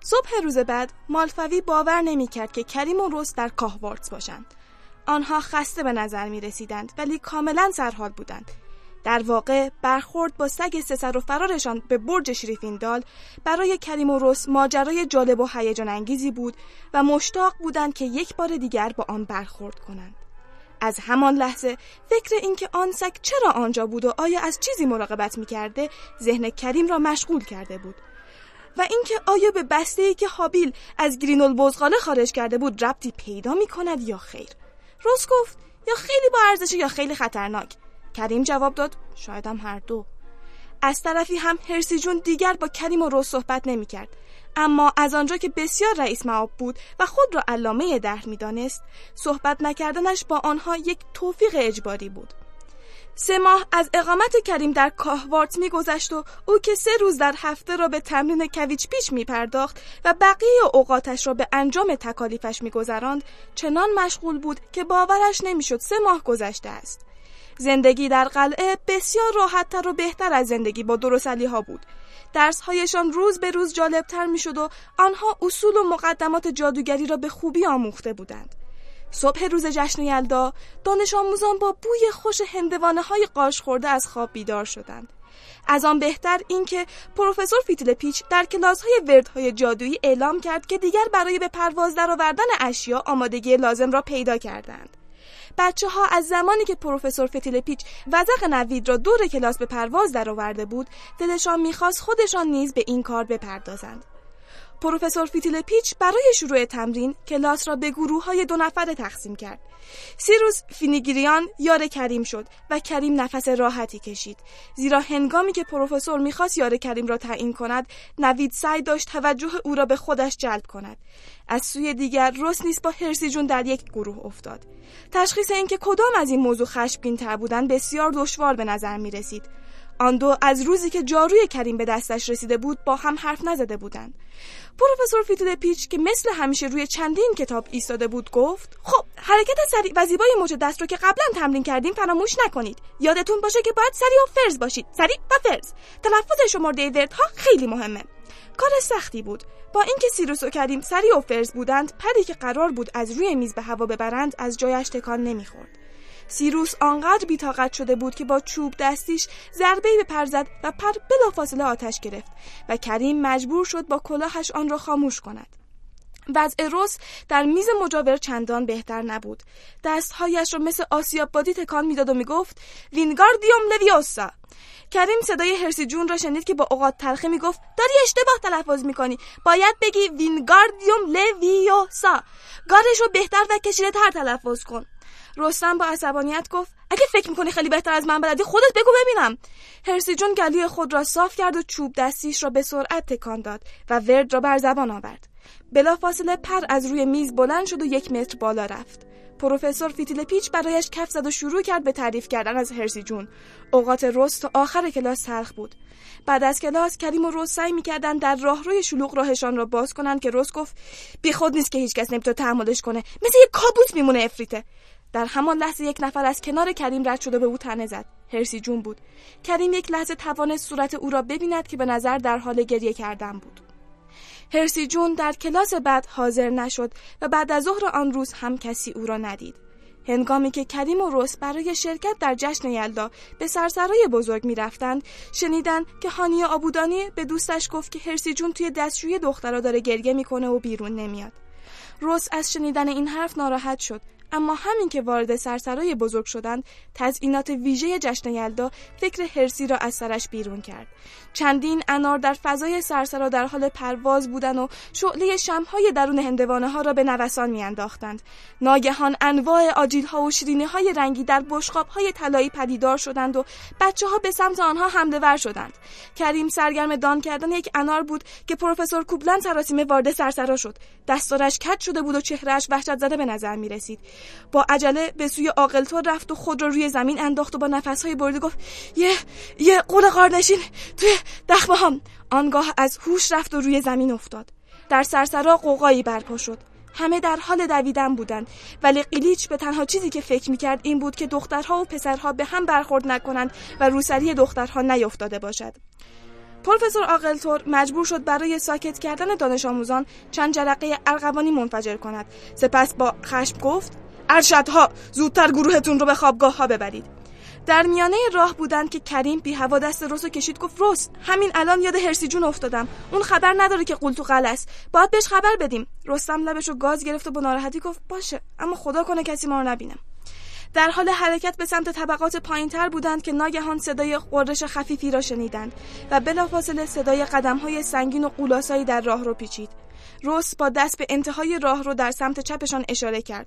صبح روز بعد مالفوی باور نمی‌کرد که کریم و رست در کاهوارتس باشند. آنها خسته به نظر می رسیدند ولی کاملا سرحال بودند. در واقع برخورد با سگ سسر و فرارشان به برج شریفیندال برای کریم و رس ماجرای جالب و هیجان انگیزی بود و مشتاق بودند که یک بار دیگر با آن برخورد کنند. از همان لحظه فکر اینکه آن سگ چرا آنجا بود و آیا از چیزی مراقبت می‌کرده ذهن کریم را مشغول کرده بود. و اینکه آیا به بسته ای که هابیل از گرینول بزغاله خارج کرده بود ربطی پیدا می کند یا خیر. روز گفت یا خیلی با ارزش یا خیلی خطرناک. کریم جواب داد شاید هم هر دو. از طرفی هم هرسی جون دیگر با کریم و روز صحبت نمی کرد. اما از آنجا که بسیار رئیس معاب بود و خود را علامه دهر می دانست صحبت نکردنش با آنها یک توفیق اجباری بود. سه ماه از اقامت کریم در کاهوارت میگذشت و او که سه روز در هفته را به تمرین کویچ پیش می پرداخت و بقیه اوقاتش را به انجام تکالیفش میگذراند چنان مشغول بود که باورش نمی‌شد سه ماه گذشته است. زندگی در قلعه بسیار راحتتر و بهتر از زندگی با درسلی ها بود. درسهایشان روز به روز جالبتر می‌شد و آنها اصول و مقدمات جادوگری را به خوبی آموخته بودند. صبح روز جشن یلدا دانش آموزان با بوی خوش هندوانه های قاچ خورده از خواب بیدار شدند. از آن بهتر اینکه پروفسور فیتل پیچ در کلاس های وردهای جادویی اعلام کرد که دیگر برای به پرواز درآوردن اشیا آمادگی لازم را پیدا کردند. بچه ها از زمانی که پروفسور فتیل پیچ وزغ نوید را دور کلاس به پرواز درآورده بود دلشان می‌خواست خودشان نیز به این کار بپردازند پروفسور فیتیل پیچ برای شروع تمرین کلاس را به گروه های دو نفره تقسیم کرد. سیروس فینیگریان یار کریم شد و کریم نفس راحتی کشید. زیرا هنگامی که پروفسور می‌خواست یار کریم را تعیین کند، نوید سعی داشت توجه او را به خودش جلب کند. از سوی دیگر روس نیز با هرسی جون در یک گروه افتاد. تشخیص اینکه کدام از این موضوع خشمگین تر بودن بسیار دشوار به نظر می رسید. آن دو از روزی که جاروی کریم به دستش رسیده بود با هم حرف نزده بودند. پروفسور فیتل پیچ که مثل همیشه روی چندین کتاب ایستاده بود گفت خب حرکت سریع و زیبای موج دست رو که قبلا تمرین کردیم فراموش نکنید یادتون باشه که باید سریع و فرز باشید سریع و فرز تلفظ شمرده وردها خیلی مهمه کار سختی بود با اینکه سیروس و کریم سریع و فرز بودند پری که قرار بود از روی میز به هوا ببرند از جایش تکان نمی‌خورد. سیروس آنقدر بی‌طاقت شده بود که با چوب دستیش ضربه به پر زد و پر بلافاصله آتش گرفت و کریم مجبور شد با کلاهش آن را خاموش کند. وضع روس در میز مجاور چندان بهتر نبود. دستهایش را مثل آسیاب بادی تکان می‌داد و می‌گفت Wingardium Leviosa. کریم صدای هرسی جون را شنید که با اوقات تلخی می‌گفت داری اشتباه تلفظ می‌کنی. باید بگی Wingardium Leviosa. گارش رو بهتر و کشیده تر تلفظ کن. رستم با عصبانیت گفت اگه فکر می‌کنی خیلی بهتر از من بلدی خودت بگو ببینم. هرسی جون گلوی خود را صاف کرد و چوب دستیش را به سرعت تکان داد و ورد را بر زبان آورد. بلافاصله پر از روی میز بلند شد و یک متر بالا رفت. پروفسور فیتیل پیچ برایش کف زد و شروع کرد به تعریف کردن از هرسی جون. اوقات روز تا آخر کلاس تلخ بود. بعد از کلاس کریم و روز سعی می‌کردن در راهروی شلوغ راهشان را باز کنند که روز گفت بی خود نیست که هیچکس نمی‌تونه تحملش کنه. مثل یه کابوس میمونه افریته. در همان لحظه یک نفر از کنار کریم رد شده به او تنه زد. هرسی جون بود. کریم یک لحظه توانست صورت او را ببیند که به نظر در حال گریه کردن بود. هرسی جون در کلاس بعد حاضر نشد و بعد از ظهر آن روز هم کسی او را ندید. هنگامی که کریم و روس برای شرکت در جشن یلدا به سرسرای بزرگ می رفتند شنیدن که هانی آبودانی به دوستش گفت که هرسی جون توی دستشوی دخترا داره گریه می‌کنه و بیرون نمیاد. روس از شنیدن این حرف ناراحت شد اما همین که وارد سرسرای بزرگ شدند تزئینات ویژه جشن یلدا فکر هرسی را از سرش بیرون کرد. چندین انار در فضای سرسرا در حال پرواز بودند و شعله شمهای درون هندوانه ها را به نوسان میانداختند. ناگهان انواع آجیل ها و شیرینه های رنگی در بشقاب های طلایی پدیدار شدند و بچه ها به سمت آنها حمله ور شدند. کریم سرگرم دان کردن یک انار بود که پروفسور کوبلن سراسیمه وارد سرسرا شد. دستارش کج شده بود و چهرهش وحشت زده به نظر می رسید با عجله به سوی عاقلتور رفت و خود را روی زمین انداخت و با نفسهای برده گفت یه یه قول قارنشین توی دخمه هم آنگاه از هوش رفت و روی زمین افتاد. در سرسرا قوقایی برپا شد. همه در حال دویدن بودند. ولی قلیچ به تنها چیزی که فکر می‌کرد این بود که دخترها و پسرها به هم برخورد نکنند و روسری دخترها نیفتاده باشد. پروفسور آقلتور مجبور شد برای ساکت کردن دانش آموزان چند جرقه ارغوانی منفجر کند. سپس با خشم گفت ارشدها زودتر گروهتون رو به خوابگاه ها ببرید. در میانه راه بودند که کریم بی هوا دست روسو کشید گفت روس همین الان یاد هرسی جون افتادم. اون خبر نداره که قول تو قل باید بهش خبر بدیم. رستم لبشو گاز گرفت و با ناراحتی گفت باشه اما خدا کنه کسی ما رو نبینم در حال حرکت به سمت طبقات پایینتر بودند که ناگهان صدای قررش خفیفی را شنیدند و بلافاصله صدای قدمهای سنگین و قولاسایی در راه رو پیچید. روس با دست به انتهای راه رو در سمت چپشان اشاره کرد.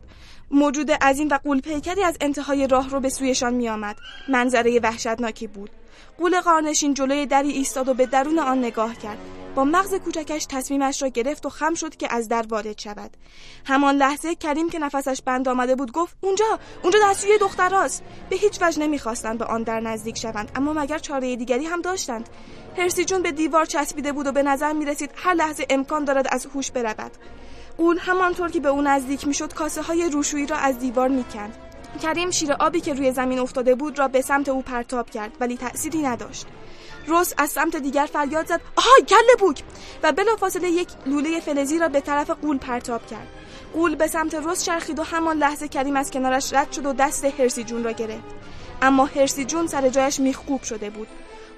موجود عظیم و قول پیکری از انتهای راه رو به سویشان می آمد منظره وحشتناکی بود. قول قارنشین جلوی دری ایستاد و به درون آن نگاه کرد. با مغز کوچکش تصمیمش را گرفت و خم شد که از در وارد شود. همان لحظه کریم که نفسش بند آمده بود گفت اونجا اونجا دستوی دختراست به هیچ وجه نمی‌خواستند به آن در نزدیک شوند اما مگر چاره دیگری هم داشتند؟ هرسی جون به دیوار چسبیده بود و به نظر می رسید هر لحظه امکان دارد از هوش برود. قول همانطور که به او نزدیک می‌شد کاسه های روشویی را از دیوار می‌کند. کریم شیر آبی که روی زمین افتاده بود را به سمت او پرتاب کرد ولی تأثیری نداشت. روس از سمت دیگر فریاد زد آهای کله بوک! و بلافاصله یک لوله فلزی را به طرف قول پرتاب کرد. قول به سمت روس چرخید و همان لحظه کریم از کنارش رد شد و دست هرسی جون را گرفت. اما هرسی جون سر جایش میخکوب شده بود.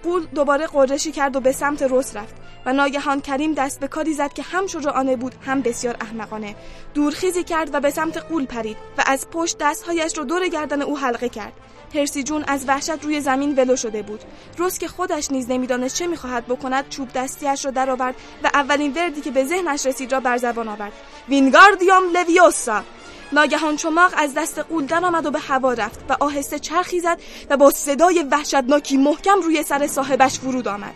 قول دوباره قرشی کرد و به سمت روس رفت و ناگهان کریم دست به کاری زد که هم شجاعانه بود هم بسیار احمقانه. دورخیزی کرد و به سمت قول پرید و از پشت دستهایش را دور گردن او حلقه کرد. هرسی جون از وحشت روی زمین ولو شده بود. روز که خودش نیز نمی‌دانست چه می‌خواهد بکند چوب دستیش را درآورد و اولین وردی که به ذهنش رسید را بر زبان آورد. وینگاردیوم لویوسا! ناگهان چماق از دست قول در آمد و به هوا رفت و آهسته چرخی زد و با صدای وحشتناکی محکم روی سر صاحبش فرود آمد.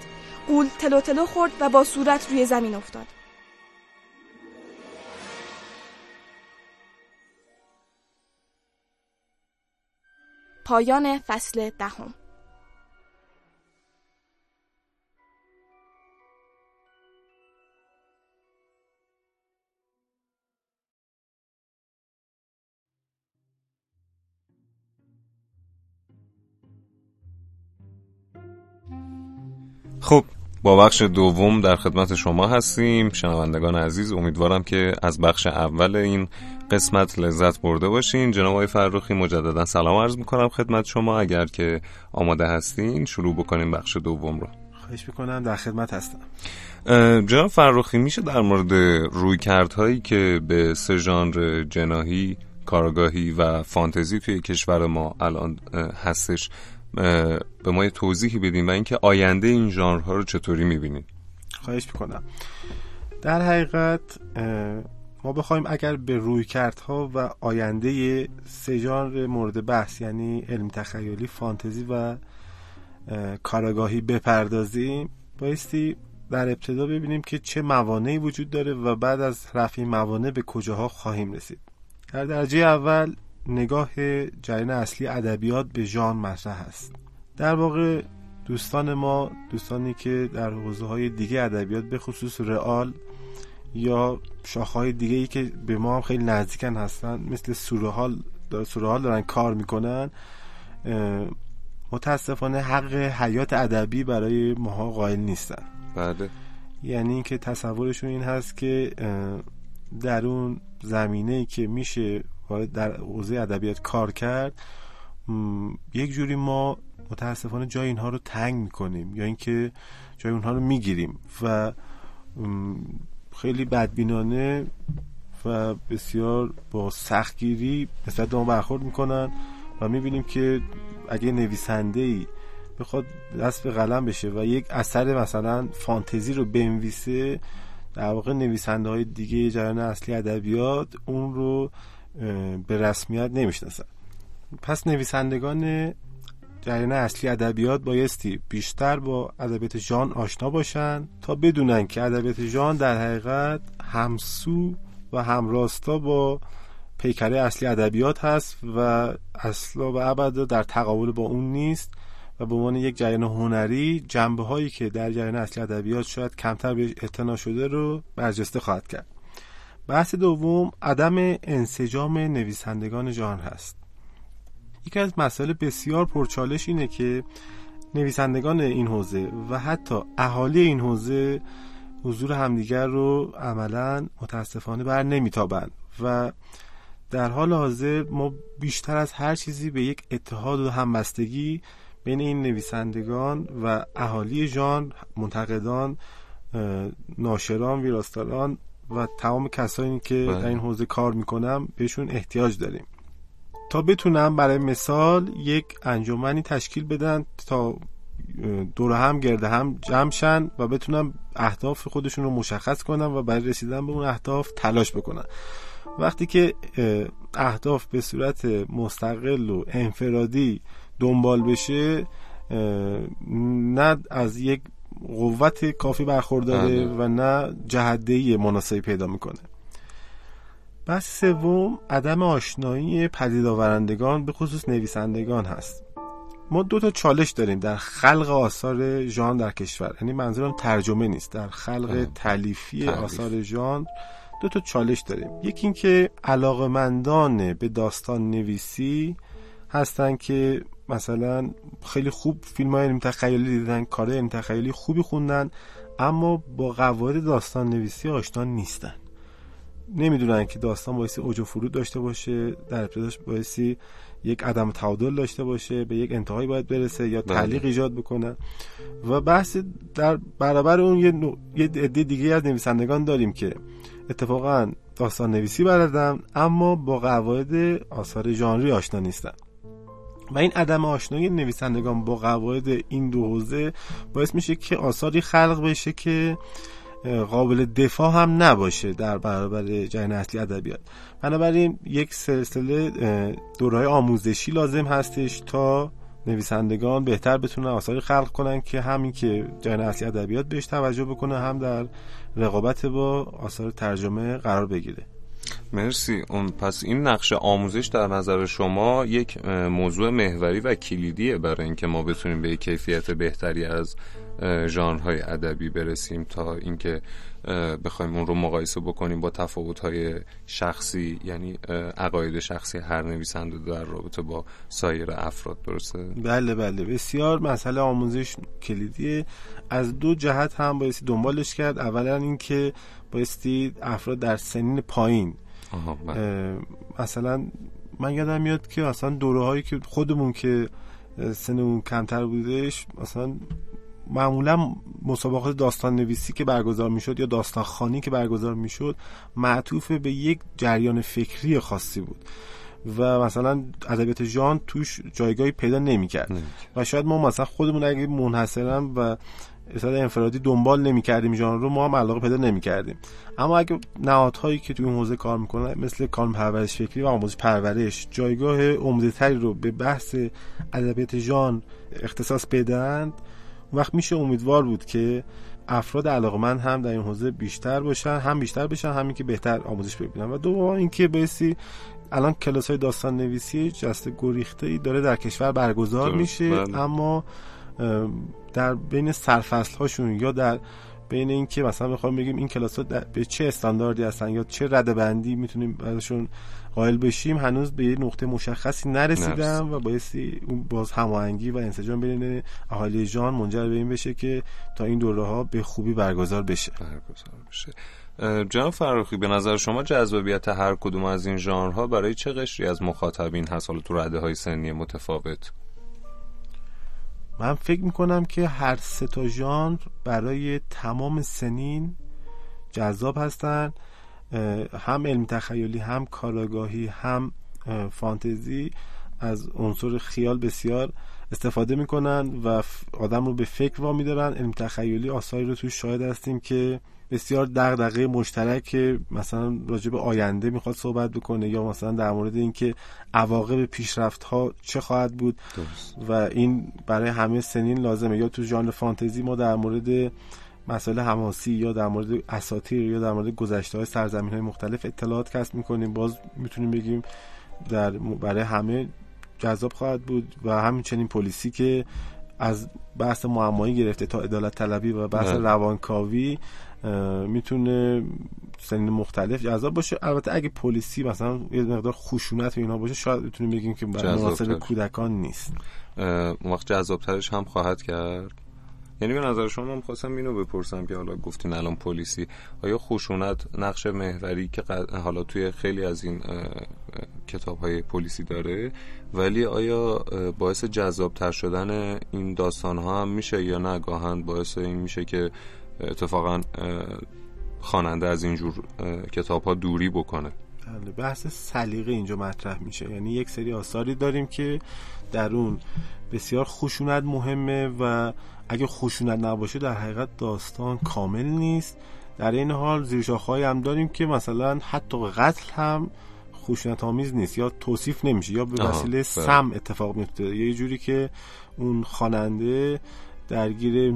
قول تلو تلو خورد و با صورت روی زمین افتاد. پایان فصل دهم. با بخش دوم در خدمت شما هستیم. شنوندگان عزیز امیدوارم که از بخش اول این قسمت لذت برده باشین. جناب آقای فرخی مجددا سلام عرض می‌کنم خدمت شما. اگر که آماده هستین شروع بکنیم بخش دوم رو. خواهش می‌کنم در خدمت هستم. جناب فرخی میشه در مورد روی کردهایی که به سه ژانر جناهی کارگاهی و فانتزی توی کشور ما الان هستش به ما یه توضیحی بدیم و اینکه آینده این ژانرها رو چطوری می‌بینید خواهش می‌کنم. در حقیقت ما بخوایم اگر به روی کردها و آینده سه ژانر مورد بحث یعنی علم تخیلی فانتزی و کاراگاهی بپردازیم بایستی در ابتدا ببینیم که چه موانعی وجود داره و بعد از رفع موانع به کجاها خواهیم رسید. در درجه اول نگاه جریان اصلی ادبیات به ژان مطرح است. در واقع دوستان ما دوستانی که در حوزه های دیگه ادبیات به خصوص رئال یا شاخهای دیگه ای که به ما هم خیلی نزدیکن هستن مثل سورهال سورال دارن کار می‌کنن متاسفانه حق حیات ادبی برای ماها قائل نیستن. بله. یعنی اینکه تصورشون این هست که در اون زمینه که میشه در حوزه ادبیات کار کرد یک جوری ما متاسفانه جای اینها رو تنگ می‌کنیم یا اینکه جای اونها رو می‌گیریم و خیلی بدبینانه و بسیار با سختگیری نسبت به ما برخورد می‌کنن و می‌بینیم که اگه نویسنده ای بخواد دست به قلم بشه و یک اثر مثلا فانتزی رو بنویسه در واقع نویسنده های دیگه جریان اصلی ادبیات اون رو به رسمیت نمی‌شناسن. پس نویسندگان جریان اصلی ادبیات بایستی بیشتر با ادبیات جان آشنا باشن تا بدونن که ادبیات جان در حقیقت همسو و همراستا با پیکره اصلی ادبیات هست و اصلا و ابدا در تقابل با اون نیست و به عنوان یک جریان هنری جنبه هایی که در جریان اصلی ادبیات شاید کمتر به اعتنا شده رو برجسته خواهد کرد. بحث دوم عدم انسجام نویسندگان جهان هست. یکی از مسائل بسیار پرچالش اینه که نویسندگان این حوزه و حتی اهالی این حوزه حضور همدیگر رو عملا متاسفانه بر نمیتابند و در حال حاضر ما بیشتر از هر چیزی به یک اتحاد و همبستگی بین این نویسندگان و اهالی جان منتقدان ناشران ویراستاران و تمام کسانی که بله. در این حوزه کار می‌کنم بهشون احتیاج داریم تا بتونم برای مثال یک انجمنی تشکیل بدن تا دور هم گرده هم جمع و بتونن اهداف خودشون رو مشخص کنن و برای رسیدن به اون اهداف تلاش بکنن وقتی که اهداف به صورت مستقل و انفرادی دنبال بشه نه از یک قوت کافی برخورداره بله. و نه جهدهی مناسبی پیدا می‌کنه بحث سوم عدم آشنایی پدید آورندگان به خصوص نویسندگان هست ما دو تا چالش داریم در خلق آثار ژان در کشور یعنی منظورم ترجمه نیست در خلق بله. تلیفی. آثار ژان دو تا چالش داریم یکی اینکه علاقمندان به داستان نویسی هستن که مثلا خیلی خوب فیلم های علمی تخیلی دیدن کار علمی تخیلی خوبی خوندن اما با قواعد داستان نویسی آشنا نیستن. نمی‌دونن که داستان بایستی اوج و فرود داشته باشه در ابتداش بایستی یک عدم تعادل داشته باشه به یک انتهایی باید برسه یا بله. تعلیق ایجاد بکنه. و بحث در برابر اون یه, نوع- یه عده دیگه از نویسندگان داریم که اتفاقا داستان نویسی بلدن اما با قواعد آثار ژانری آشنا نیستن. و این عدم آشنایی نویسندگان با قواعد این دو حوزه باعث میشه که آثاری خلق بشه که قابل دفاع هم نباشه در برابر جریان اصلی ادبیات بنابراین یک سلسله دورهای آموزشی لازم هستش تا نویسندگان بهتر بتونن آثاری خلق کنن که همین که جریان اصلی ادبیات بهش توجه بکنه هم در رقابت با آثار ترجمه قرار بگیره. مرسی. اون پس این نقش آموزش در نظر شما یک موضوع محوری و کلیدیه برای اینکه ما بتونیم به کیفیت بهتری از ژانرهای ادبی برسیم تا اینکه بخوایم اون رو مقایسه بکنیم با تفاوت‌های شخصی یعنی عقاید شخصی هر نویسنده در رابطه با سایر افراد درسته؟ بله بله. بسیار مسئله آموزش کلیدیه. از دو جهت هم بایستی دنبالش کرد. اولا اینکه بایستی افراد در سنین پایین آها بله. مثلا من یادم میاد که اصلا دوره هایی که خودمون که سنمون کمتر بودش مثلا معمولا مسابقات داستان نویسی که برگزار می‌شد یا داستان خانی که برگزار می‌شد معطوف به یک جریان فکری خاصی بود و مثلا ادبیات ژان توش جایگاهی پیدا نمی‌کرد. و شاید ما مثلا خودمون اگه منحصرا و اصلا انفرادی دنبال نمی‌کردیم ژانر رو ما هم علاقه پیدا نمی‌کردیم اما اگه نهادهایی که توی اون حوزه کار می‌کنن مثل کانون پرورش فکری و آموزش پرورش جایگاه عمده تری رو به بحث ادبیات ژان اختصاص بدن وقت میشه امیدوار بود که افراد علاقمند هم در این حوزه بیشتر باشن هم بیشتر بشن همین که بهتر آموزش ببینن و دوم اینکه بایستی الان کلاس های داستان نویسی جست گریخته ای داره در کشور برگزار میشه بله. اما ام، در بین سرفصل هاشون یا در بین اینکه مثلا بخوام بگیم این کلاس به چه استانداردی هستن یا چه رده بندی می‌تونیم ازشون قائل بشیم هنوز به یه نقطه مشخصی نرسیدم و بایستی اون باز هماهنگی و انسجام بین اهالی جان منجر به این بشه که تا این دوره ها به خوبی برگزار بشه. برگزار بشه. جناب فراخی به نظر شما جذابیت هر کدوم از این ژانرها برای چه قشری از مخاطبین هست؟ حالا تو رده های سنی متفاوت. من فکر می‌کنم که هر سه تا ژانر برای تمام سنین جذاب هستن هم علم تخیلی هم کاراگاهی هم فانتزی. از عنصر خیال بسیار استفاده می‌کنن و آدم رو به فکر وا میدارن علم تخیلی آثاری رو توی شاهد هستیم که بسیار دغدغه مشترک مثلا راجع به آینده می‌خواد صحبت بکنه یا مثلا در مورد اینکه عواقب پیشرفت ها چه خواهد بود. و این برای همه سنین لازمه. یا تو ژانر فانتزی ما در مورد مسائل حماسی یا در مورد اساطیر یا در مورد گذشته های سرزمین های مختلف اطلاعات کسب می‌کنیم. باز می‌تونیم بگیم در برای همه جذاب خواهد بود و همچنین پلیسی که از بحث معمایی گرفته تا عدالت طلبی و بحث بله. روانکاوی می‌تونه سنین مختلف جذاب باشه. البته اگه پلیسی مثلا یه مقدار خشونت و اینا باشه شاید بتونیم بگیم که مناسب کودکان نیست. اون وقت جذابترش هم خواهد کرد. یعنی به نظر شما من خواستم اینو بپرسم که حالا گفتین الان پلیسی. آیا خشونت نقش محوری که حالا توی خیلی از این کتاب های پلیسی داره ولی آیا باعث جذابتر شدن این داستان ها هم میشه یا نه؟ گاهن باعث این میشه که اتفاقا خواننده از اینجور کتاب ها دوری بکنه. بله بحث سلیقه اینجا مطرح میشه. یعنی یک سری آثاری داریم که در اون بسیار خشونت مهمه و اگه خشونت نباشه در حقیقت داستان کامل نیست. در این حال زیرشاخهایی هم داریم که مثلا حتی قتل هم خشونت آمیز نیست یا توصیف نمیشه یا به وسیله بله. سم اتفاق میفته یه جوری که اون خواننده درگیر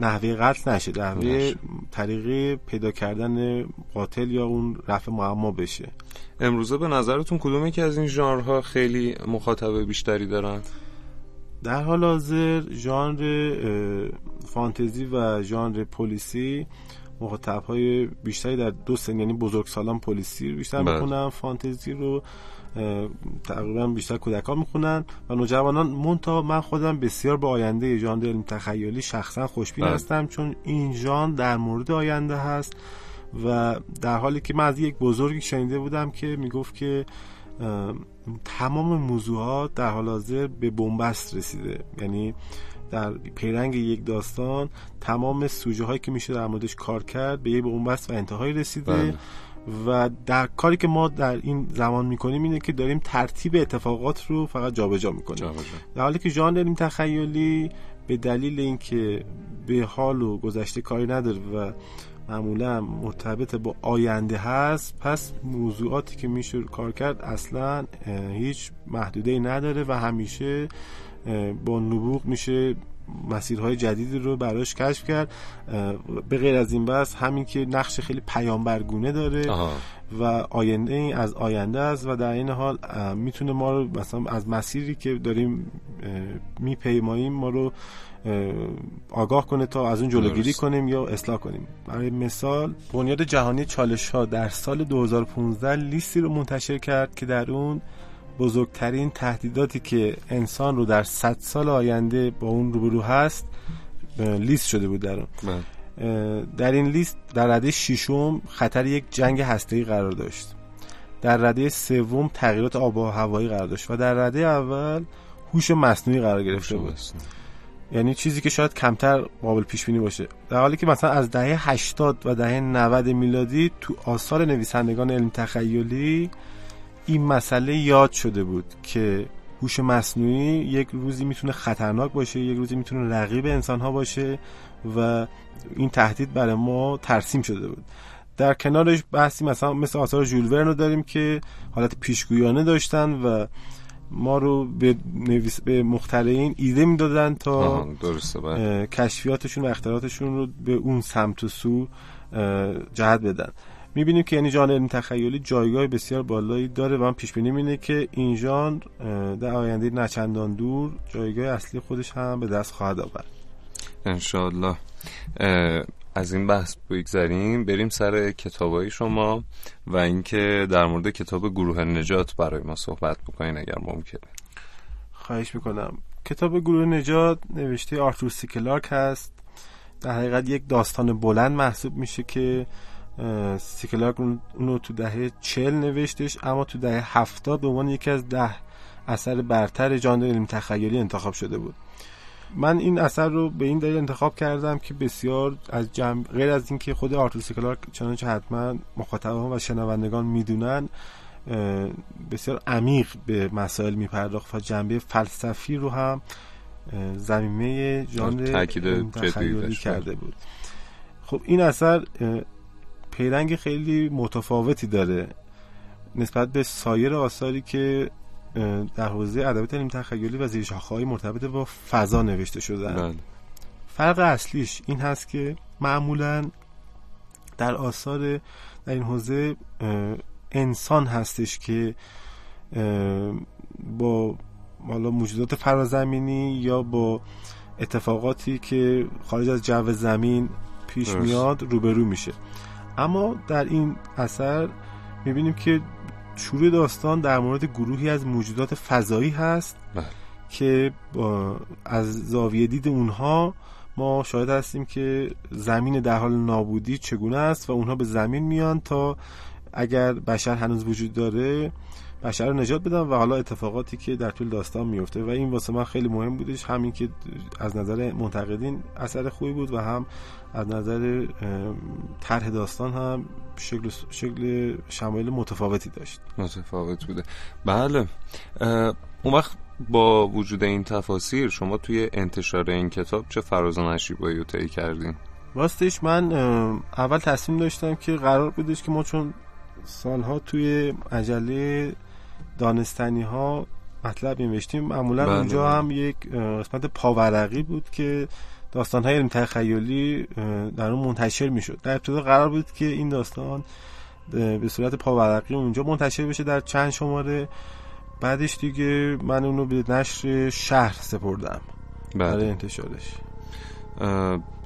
نحوه قتل نشه در طریق پیدا کردن قاتل یا اون رفع معما بشه. امروزه به نظرتون کدومی که از این ژانرها خیلی مخاطب بیشتری دارن؟ در حال حاضر ژانر فانتزی و ژانر پلیسی مخاطب های بیشتری در دو سن یعنی بزرگ سالان پلیسی بیشتر بله. می‌خونن فانتزی رو تقریبا بیشتر کودکان می‌خونن و نوجوانان مونتا من خودم بسیار به آینده ژانر علم تخیلی شخصا خوشبین بله. هستم چون این ژانر در مورد آینده هست و در حالی که من از یک بزرگی شنیده بودم که می‌گفت که تمام موضوعات در حال حاضر به بنبست رسیده یعنی در پیرنگ یک داستان تمام سوژه هایی که میشه در موردش کار کرد به یک بنبست و انتهای رسیده بله. و در کاری که ما در این زمان می‌کنیم اینه که داریم ترتیب اتفاقات رو فقط جابجا می‌کنیم. در حالی که ژانر تخیلی به دلیل اینکه به حال و گذشته کاری نداره و معمولا مرتبط با آینده هست پس موضوعاتی که میشه کار کرد اصلا هیچ محدوده نداره و همیشه با نبوغ میشه مسیرهای جدیدی رو براش کشف کرد. به غیر از این بس همین که نقش خیلی پیامبرگونه داره و آینده این از آینده است و در این حال می‌تونه ما رو مثلا از مسیری که داریم میپیماییم ما رو آگاه کنه تا از اون جلوگیری کنیم یا اصلاح کنیم. برای مثال بنیاد جهانی چالش ها در سال 2015 لیستی رو منتشر کرد که در اون بزرگترین تهدیداتی که انسان رو در 100 سال آینده با اون روبرو هست لیست شده بود در اون. بله. در این لیست در رده ششم خطر یک جنگ هسته‌ای قرار داشت. در رده سوم تغییرات آب و هوایی قرار داشت و در رده اول هوش مصنوعی قرار گرفته بود. یعنی چیزی که شاید کمتر قابل پیش بینی باشه. در حالی که مثلا از دهه 80 و دهه 90 میلادی تو آثار نویسندگان علم تخیلی این مسئله یاد شده بود که هوش مصنوعی یک روزی می‌تونه خطرناک باشه یک روزی می‌تونه رقیب انسان ها باشه و این تهدید برای ما ترسیم شده بود در کنارش بحثی مثلا مثل آثار ژول رو داریم که حالت پیشگویانه داشتن و ما رو به, نویس... به مخترعین ایده می‌دادن تا درسته بله. کشفیاتشون و اختراعاتشون رو به اون سمت و سو جهت بدن می‌بینیم که یعنی ژانر تخیلی جایگاه بسیار بالایی داره و من پیش بینی اینه که این ژانر در آینده نه چندان دور جایگاه اصلی خودش هم به دست خواهد آورد. انشاءالله. از این بحث بگذریم بریم سر کتابای شما و اینکه در مورد کتاب گروه نجات برای ما صحبت بکنین اگر ممکنه. خواهش می‌کنم. کتاب گروه نجات نوشته آرتور سی کلارک هست. در حقیقت یک داستان بلند محسوب میشه که سی کلارک اونو تو دهه چل نوشتش اما تو دهه هفتاد به عنوان یکی از ده اثر برتر جان علم تخیلی انتخاب شده بود. من این اثر رو به این دلیل انتخاب کردم که بسیار از جمع غیر از اینکه خود آرتور کلارک چنانچه حتما مخاطبان و شنوندگان می‌دونن بسیار عمیق به مسائل میپرداخت و جنبه فلسفی رو هم زمینه ژانر تخیلی کرده بود. خب این اثر پیرنگ خیلی متفاوتی داره. نسبت به سایر آثاری که در حوزه ادبیات علم تخیلی و زیرشاخه‌های مرتبط با فضا نوشته شدن. بله. فرق اصلیش این هست که معمولا در آثار در این حوزه انسان هستش که با حالا موجودات فرازمینی یا با اتفاقاتی که خارج از جو زمین پیش میاد روبرو میشه. اما در این اثر می‌بینیم که شروع داستان در مورد گروهی از موجودات فضایی هست بله. که از زاویه دید اونها ما شاهد هستیم که زمین در حال نابودی چگونه است و اونها به زمین میان تا اگر بشر هنوز وجود داره بشر رو نجات بدن و حالا اتفاقاتی که در طول داستان میفته و این واسه من خیلی مهم بودش همین که از نظر منتقدین اثر خوبی بود و هم از نظر طرح داستان هم شکل شکل شمایل متفاوتی داشت. متفاوت بوده. بله. اون وقت با وجود این تفاسیر شما توی انتشار این کتاب چه فراز و نشیبایی رو طی کردین؟ راستش من اول تصمیم داشتم که قرار بودش که ما چون سالها توی عجله دانستنی ها مطلب نوشتیم. معمولا بله اونجا بله. هم یک قسمت پاورقی بود که داستان های علم تخیلی در اون منتشر می‌شد. در ابتدا قرار بود که این داستان به صورت پاورقی اونجا منتشر بشه در چند شماره. بعدش دیگه من اونو به نشر شهر سپردم. بله. برای انتشارش.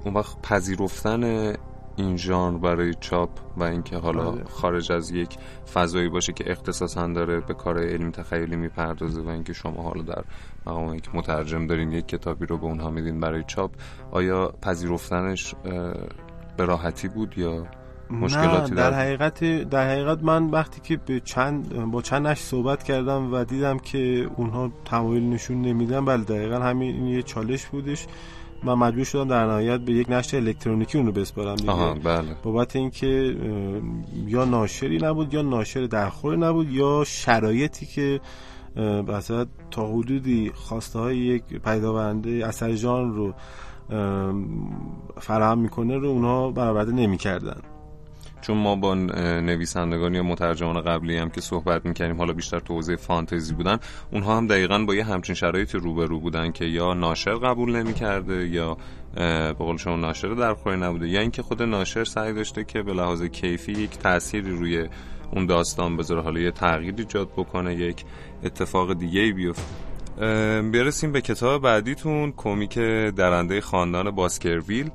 اون وقت پذیرفتن این ژانر برای چاپ و اینکه حالا بله. خارج از یک فضایی باشه که اختصاصا داره به کار علم تخیلی می‌پردازه و اینکه شما حالا در مقام که مترجم دارین یک کتابی رو به اونها میدین برای چاپ آیا پذیرفتنش به راحتی بود یا مشکلاتی در حقیقت در حقیقت من وقتی که به چند با چند نش صحبت کردم و دیدم که اونها تمایل نشون نمیدن بله دقیقا همین این یه چالش بودش من مجبور شدم در نهایت به یک نشر الکترونیکی اون رو بسپارم دیگه بله. بابت اینکه یا ناشری نبود یا ناشر درخور نبود یا شرایطی که مثلا تا حدودی خواسته های یک پیداورنده اثر جان رو فراهم می‌کنه رو اونا برآورده نمی‌کردن چون ما با نویسندگان یا مترجمان قبلی هم که صحبت می‌کنیم حالا بیشتر تو حوزه فانتزی بودن اونها هم دقیقا با یه همچین شرایطی روبرو بودن که یا ناشر قبول نمی‌کرده یا به قول شما ناشر در خوری نبوده. یا اینکه خود ناشر سعی داشته که به لحاظ کیفی یک تأثیری روی اون داستان بذاره حالا یه تغییر ایجاد بکنه یک اتفاق دیگه بیفته. برسیم به کتاب بعدیتون کمیک درنده خاندان باسکرویل.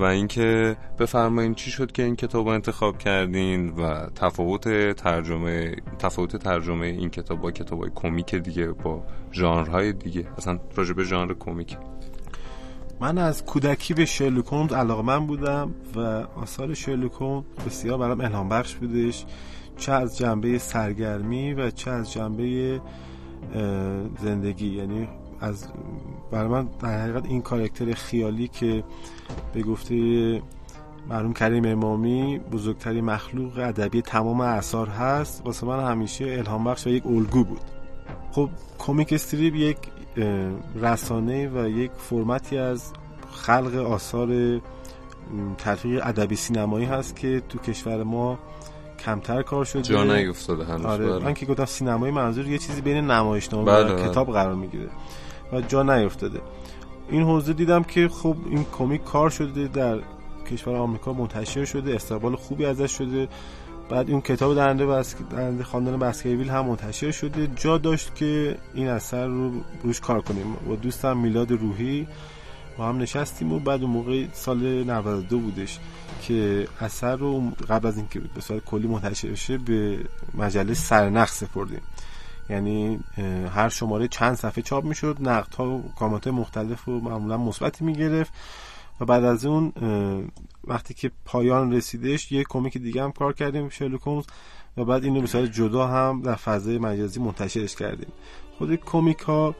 و اینکه بفرمایید چی شد که این کتاب رو انتخاب کردین و تفاوت ترجمه تفاوت ترجمه این کتاب با کتاب های کمیک دیگه با ژانرهای دیگه. اصلا راجع به ژانر کمیک. من از کودکی به شرلوک هولمز من بودم و آثار شرلوک بسیار برام الهام بخش بودش. چه از جنبه سرگرمی و چه از جنبه زندگی. یعنی از برای من در حقیقت این کارکتر خیالی که به گفته مرحوم کریم امامی بزرگترین مخلوق ادبی تمام اثار هست واسه من همیشه الهام بخش و یک الگو بود خب کمیک استریپ یک رسانه و یک فرمتی از خلق آثار تلفیق ادبی سینمایی هست که تو کشور ما کمتر کار شده جا نیفتاده هنوز آره بله. من که گفتم سینمایی منظور یه چیزی بین نمایشنامه بله و بله. کتاب قرار می‌گیره و جا نیفتاده. این حوزه دیدم که خب این کمیک کار شده در کشور آمریکا منتشر شده استقبال خوبی ازش شده. بعد این کتاب درنده بس... درنده خاندان بسکیویل هم منتشر شده. جا داشت که این اثر رو روش کار کنیم. و دوستم میلاد روحی با هم نشستیم و بعد اون موقع سال 92 بودش که اثر رو قبل از اینکه به صورت کلی منتشر بشه به مجله سرنخ سپردیم. یعنی هر شماره چند صفحه چاپ می‌شد نقد ها و کامنت مختلف و معمولا مثبتی می‌گرفت و بعد از اون وقتی که پایان رسیدش یه کمیک دیگه هم کار کردیم شرلوک و بعد اینو به جدا هم در فضای مجازی منتشرش کردیم خود کمیک ها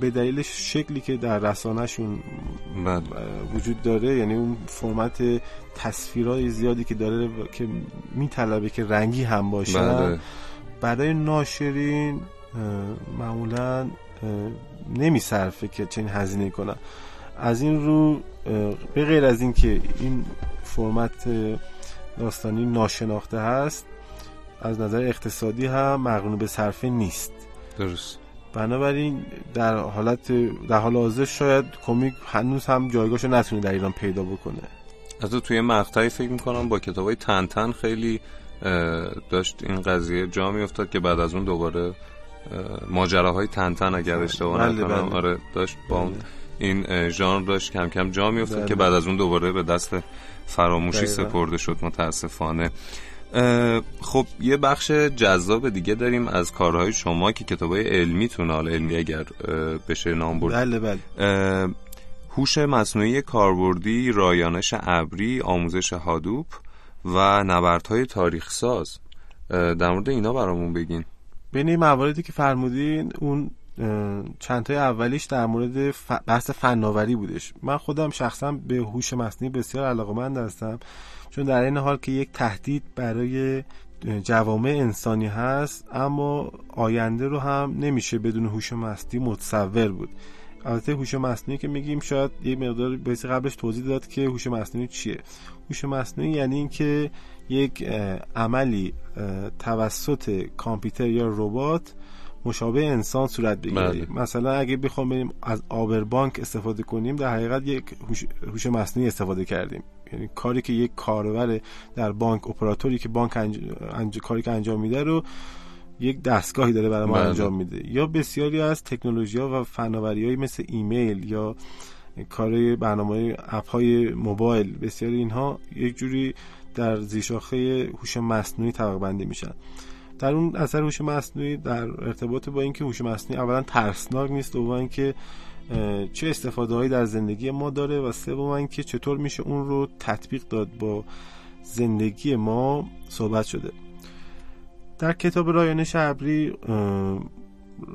به دلیل شکلی که در رسانهشون. وجود داره یعنی اون فرمت تصویرهای زیادی که داره که میطلبه که رنگی هم باشه بله. برای ناشرین معمولا نمیصرفه که چنین هزینه کنن. از این رو به غیر از اینکه این فرمت داستانی ناشناخته هست از نظر اقتصادی هم مقرون به صرفه نیست. درست. بنابراین در حالت در حال حاضر شاید کمیک هنوز هم جایگاهشو نتونه در ایران پیدا بکنه. از توی مقطعی فکر می‌کنم با کتابای تن تن خیلی داشت این قضیه جا میافتاد که بعد از اون دوباره ماجراهای تن تن اگر اشتباه بله، نکنم بله. آره داشت با این ژانر داشت کم کم جا میافتاد بله. که بعد از اون دوباره به دست فراموشی. سپرده شد متاسفانه خب یه بخش جذاب دیگه داریم از کارهای شما که کتابای علمیتون حالا علمی اگر بشه نام برد بله بله هوش مصنوعی کاربردی رایانش ابری آموزش هادوپ و نبردهای تاریخ ساز در مورد اینا برامون بگین. بین این مواردی که فرمودین اون اه، چند تای اولیش در مورد ف... بحث فناوری بودش. من خودم شخصا به هوش مصنوعی بسیار علاقمند هستم چون در این حال که یک تهدید برای جوامع انسانی هست اما آینده رو هم نمیشه بدون هوش مصنوعی متصور بود. البته هوش مصنوعی که میگیم شاید یه مقدار بایستی قبلش توضیح داد که هوش مصنوعی چیه. هوش مصنوعی یعنی اینکه یک عملی توسط کامپیوتر یا ربات مشابه انسان صورت بگیره بله. مثلا اگه بخوام بریم از آبربانک استفاده کنیم در حقیقت یک هوش- مصنوعی استفاده کردیم یعنی کاری که یک کاربر در بانک اپراتوری که بانک انج... انج... کاری که انجام میده رو یک دستگاهی داره برای ما بله. انجام میده یا بسیاری از تکنولوژی ها و فناوری مثل ایمیل یا کارهای برنامه اپ های موبایل بسیاری اینها یک جوری در زیرشاخه هوش مصنوعی طبقه بندی میشن. در اون اثر هوش مصنوعی در ارتباط با اینکه هوش مصنوعی اولا ترسناک نیست دوم اینکه چه استفاده هایی در زندگی ما داره و سوم اینکه چطور میشه اون رو تطبیق داد با زندگی ما صحبت شده. در کتاب رایانش ابری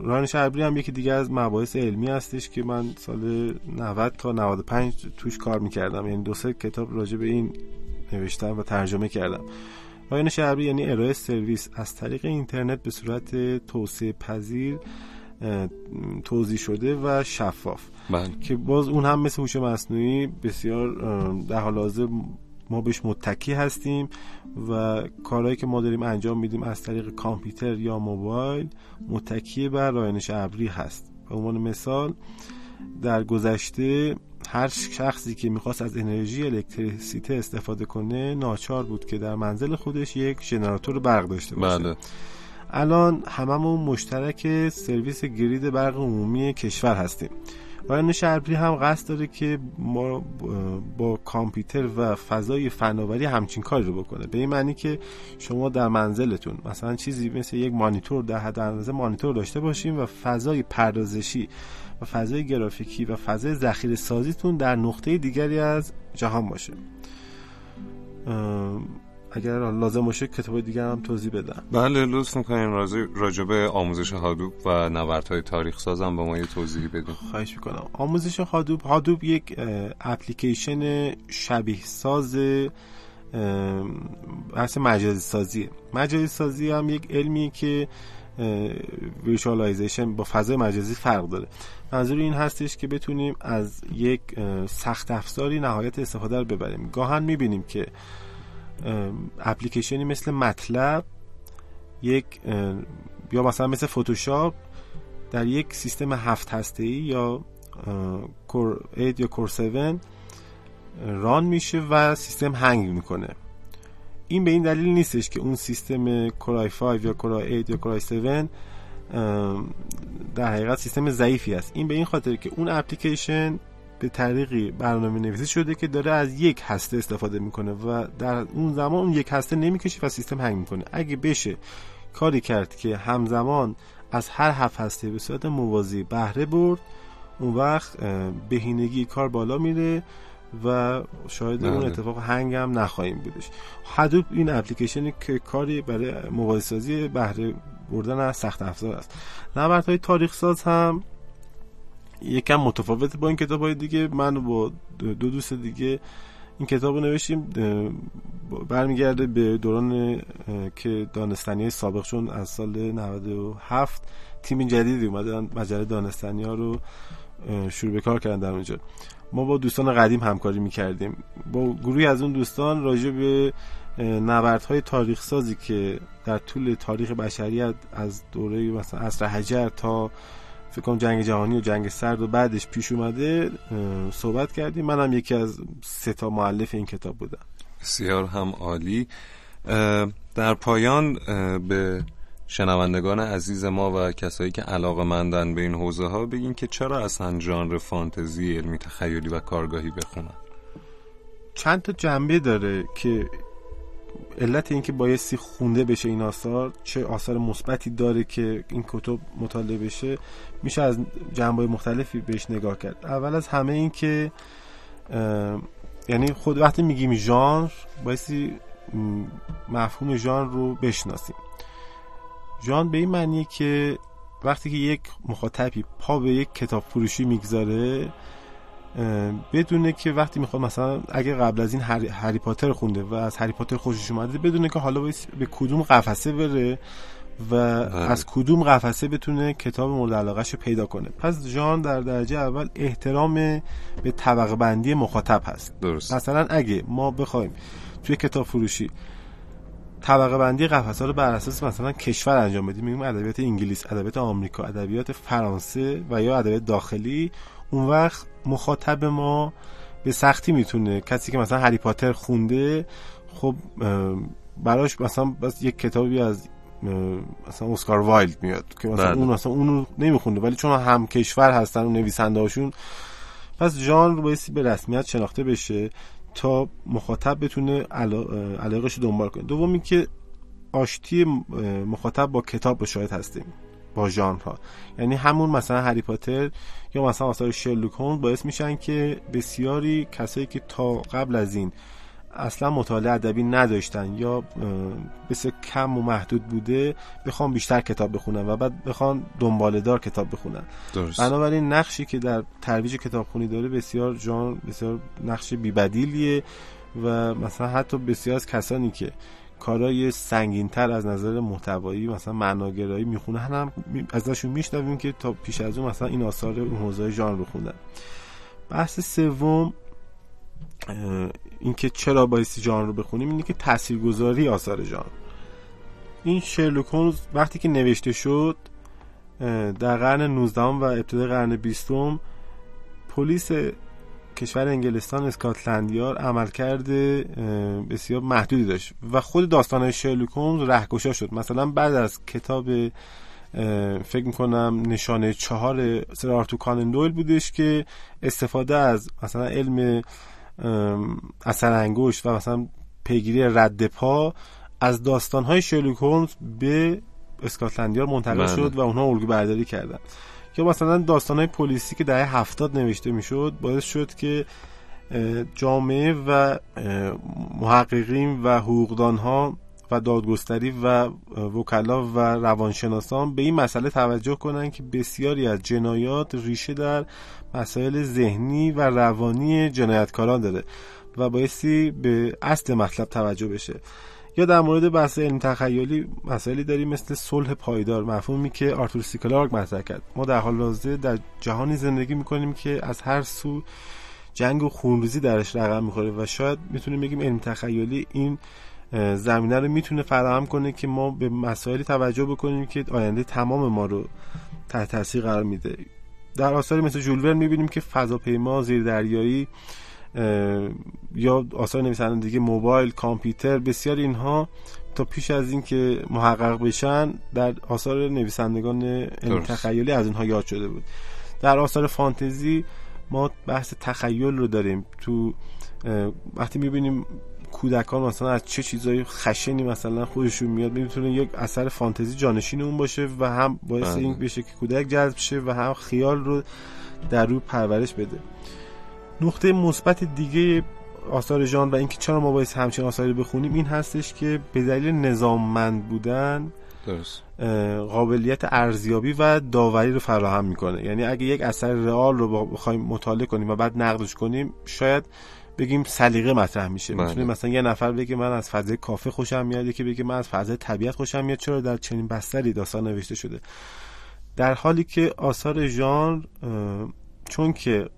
رایانش ابری هم یکی دیگه از مباحث علمی هستش که من سال 90 تا 95 توش کار می‌کردم. یعنی دو سه کتاب راجع به این نوشتم و ترجمه کردم. رایانش ابری یعنی ارائه سرویس از طریق اینترنت به صورت توسعه پذیر توضیح شده و شفاف. بله. که باز اون هم مثل هوش مصنوعی بسیار در حال حاضر ما بهش متکی هستیم و کارهایی که ما داریم انجام میدیم از طریق کامپیوتر یا موبایل متکی بر رایانش ابری هست. به عنوان مثال در گذشته هر شخصی که می‌خواست از انرژی الکتریسیته استفاده کنه ناچار بود که در منزل خودش یک ژنراتور برق داشته باشه. بله. الان هممون مشترک سرویس گرید برق عمومی کشور هستیم. رایان شربری هم قصد داره که ما با کامپیوتر و فضای فناوری همچین کاری رو بکنه. به این معنی که شما در منزلتون مثلا چیزی مثل یک مانیتور در حد اندازه مانیتور داشته باشیم و فضای پردازشی و فضای گرافیکی و فضای ذخیره سازیتون در نقطه دیگری از جهان باشه. اگر لازم باشه کتاب دیگر هم توضیح بدم. بله لطف می‌کنیم راجع به آموزش هادوپ و نبردهای تاریخ سازم به ما یه توضیحی بدیم خواهش می‌کنم. آموزش هادوپ هادوپ یک اپلیکیشن شبیه ساز بحث مجازی سازیه مجازی سازی هم یک علمیه که ویژوالایزیشن با فضای مجازی فرق داره. منظور این هستش که بتونیم از یک سخت افزاری نهایت استفاده رو ببریم. گاهاً می‌بینیم که اپلیکیشنی مثل MATLAB یک یا مثلا مثل فتوشاپ در یک سیستم هفت هسته ای یا core 8 یا core 7 ران میشه و سیستم هنگ می‌کنه. این به این دلیل نیستش که اون سیستم کورای 5 یا کورای 8 یا کورای 7 ام، در حقیقت سیستم ضعیفی است. این به این خاطر که اون اپلیکیشن به طریقی برنامه نویسی شده که داره از یک هسته استفاده می‌کنه و در اون زمان اون یک هسته نمی‌کشه و سیستم هنگ می‌کنه. اگه بشه کاری کرد که همزمان از هر هفت هسته به صورت موازی بهره برد اون وقت بهینگی کار بالا میره و شاید اون بله. اتفاق هنگ هم نخواهیم بودش. هدوپ این اپلیکیشنی که کاری برای موازی سازی بهره بردن از سخت افزار است. نبردهای تاریخ ساز هم یکم متفاوت با این کتاب های دیگه. من با دو دوست دیگه این کتاب رو نوشتیم. برمیگرده به دوران که دانستانی های سابق چون از سال 97 تیم جدیدی اومدن مجله دانستانی ها رو شروع به کار کردن در اونجا. ما با دوستان قدیم همکاری می‌کردیم. با گروهی از اون دوستان راجع به نبردهای تاریخ سازی که در طول تاریخ بشریت از دوره مثلا عصر حجر تا فکر کنم جنگ جهانی و جنگ سرد و بعدش پیش اومده صحبت کردیم. منم یکی از سه تا مؤلف این کتاب بودم. بسیار هم عالی. در پایان به شنوندگان عزیز ما و کسایی که علاقه مندن به این حوزه ها بگین که چرا اصلا ژانر فانتزی علمی تخیلی و کارگاهی بخونن. چند تا جنبه داره که علت اینکه بایستی خونده بشه این آثار چه آثار مثبتی داره که این کتب مطالعه بشه میشه از جنبه مختلفی بهش نگاه کرد. اول از همه این که یعنی خود وقتی میگیم ژانر بایستی مفهوم ژانر رو بشناسیم. ژانر به این معنیه که وقتی که یک مخاطبی پا به یک کتاب فروشی می‌گذاره بدونه که وقتی می‌خواد مثلا اگه قبل از این هری, هری پاتر خونده و از هری پاتر خوشش اومده بدونه که حالا به کدوم قفسه بره و از کدوم قفسه بتونه کتاب مورد علاقهش رو پیدا کنه. پس ژان در درجه اول احترام به طبقه بندی مخاطب هست. درست. مثلا اگه ما بخوایم توی کتاب فروشی طبقه بندی قفسه رو بر اساس مثلا کشور انجام بدیم میگیم ادبیات انگلیس ادبیات آمریکا ادبیات فرانسه و یا ادبیات داخلی اون وقت مخاطب ما به سختی می‌تونه کسی که مثلا هری پاتر خونده خب براش مثلا بس یک کتابی از مثلا اسکار وایلد میاد که مثلا بله. اون مثلا اونو نمیخونده ولی چون هم کشور هستن اون نویسنده هاشون پس ژانر رو بایستی به رسمیت شناخته بشه تا مخاطب بتونه علاقش رو دنبال کنه دومی که آشتی مخاطب با کتاب رو شاهد هستیم با ژانرها. یعنی همون مثلا هری پاتر یا مثلا آثار شرلوک هولمز باعث میشن که بسیاری کسایی که تا قبل از این اصلا مطالعه ادبی نداشتن یا بسیار کم و محدود بوده بخوان بیشتر کتاب بخونن و بعد بخوان دنباله دار کتاب بخونن. درست. بنابراین نقشی که در ترویج کتابخونی داره بسیار جان بسیار نقش بیبدیلیه و مثلا حتی بسیار از کسانی که کارای سنگینتر از نظر محتوایی مثلا معناگرایی می‌خونن. هم ازشون میشنویم که تا پیش از اون مثلا این آثار این حوزه ژانر رو خوندن. بحث سوم اینکه چرا بایستی ژانر رو بخونیم اینه که تاثیرگذاری آثار ژانر. این شرلوک هولمز وقتی که نوشته شد در قرن 19 و ابتدای قرن 20 پلیس کشور انگلستان اسکاتلند یارد عملکرد بسیار محدودی داشت و خود داستان شرلوک هولمز رهگشا شد مثلا بعد از کتاب فکر می‌کنم نشانه چهار سر آرتو کانن دویل بودش که استفاده از مثلا علم اثر انگشت و مثلا پیگیری رد پا از داستانهای شرلوک هولمز به اسکاتلندیار منتقل بله. شد و اونها الگو برداری کردن یا مثلا داستانهای پلیسی که دهه هفتاد نوشته می‌شد باعث شد که جامعه و محققین و حقوقدانها و دادگستری و وکلا و روانشناسان به این مسئله توجه کنند که بسیاری از جنایات ریشه در مسائل ذهنی و روانی جنایتکاران داره و بایستی به اصل مطلب توجه بشه. یا در مورد بحث علم تخیلی مسائلی داریم مثل صلح پایدار مفهومی که آرتور سی کلارک مطرح کرد. ما در حال حاضر در جهانی زندگی می‌کنیم که از هر سو جنگ و خونریزی درش رقم می‌خوره و شاید می‌تونیم بگیم علم تخیلی این زمینه رو می‌تونه فراهم کنه که ما به مسائلی توجه بکنیم که آینده تمام ما رو تحت تاثیر قرار میده. در آثاری مثل جول ورن می‌بینیم که فضاپیما زیر دریایی اه، یا آثار نویسنده دیگه موبایل کامپیوتر بسیار اینها تا پیش از اینکه محقق بشن در آثار نویسندگان. تخیلی از اینها یاد شده بود در آثار فانتزی ما بحث تخیل رو داریم تو وقتی می‌بینیم کودکان مثلا از چه چیزایی خشنی مثلا خودشون میاد می‌تونه یک اثر فانتزی جانشین اون باشه و هم باعث بله. این بشه که کودک جذب شه و هم خیال رو در روی پرورش بده نقطه مثبت دیگه آثار ژان و اینکه چرا ما باید همچین آثاری بخونیم این هستش که به دلیل نظاممند بودن درست. قابلیت ارزیابی و داوری رو فراهم می‌کنه. یعنی اگه یک اثر رئال رو بخوایم مطالعه کنیم و بعد نقدش کنیم شاید بگیم سلیقه مطرح میشه. بله. می‌تونه مثلا یه نفر بگه من از فضای کافه خوشم میاد یکی بگه من از فضای طبیعت خوشم میاد چرا در چنین بستری داستان نوشته شده؟ در حالی که آثار ژانر چون که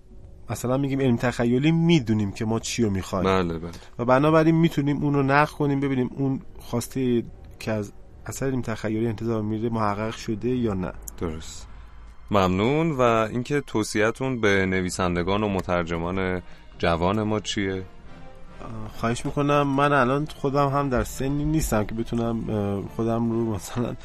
مثلا میگیم علم تخیلی می‌دونیم که ما چی رو می‌خوایم. بله بله. و بنابراین می‌تونیم اون رو نقد کنیم ببینیم اون خواسته که از اثر علم تخیلی انتظار میره محقق شده یا نه. درست. ممنون. و اینکه توصیهتون به نویسندگان و مترجمان جوان ما چیه؟ خواهش می‌کنم. من الان خودم هم در سنی نیستم که بتونم خودم رو مثلا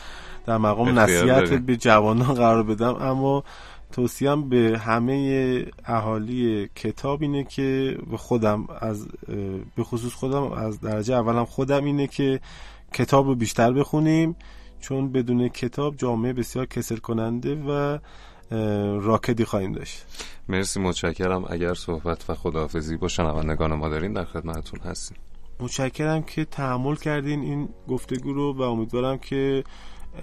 در مقام نصیحت. به جوانان قرار بدم. اما توصیم به همه اهالی کتاب اینه که و خودم از به خصوص خودم از درجه اولم خودم اینه که کتاب رو بیشتر بخونیم چون بدون کتاب جامعه بسیار کسل کننده و راکدی خواهیم داشت. مرسی متشکرم. اگر صحبت و خداحافظی با شنوندگان ما دارین در خدمتتون هستیم. متشکرم که تحمل کردین این گفتگو رو و امیدوارم که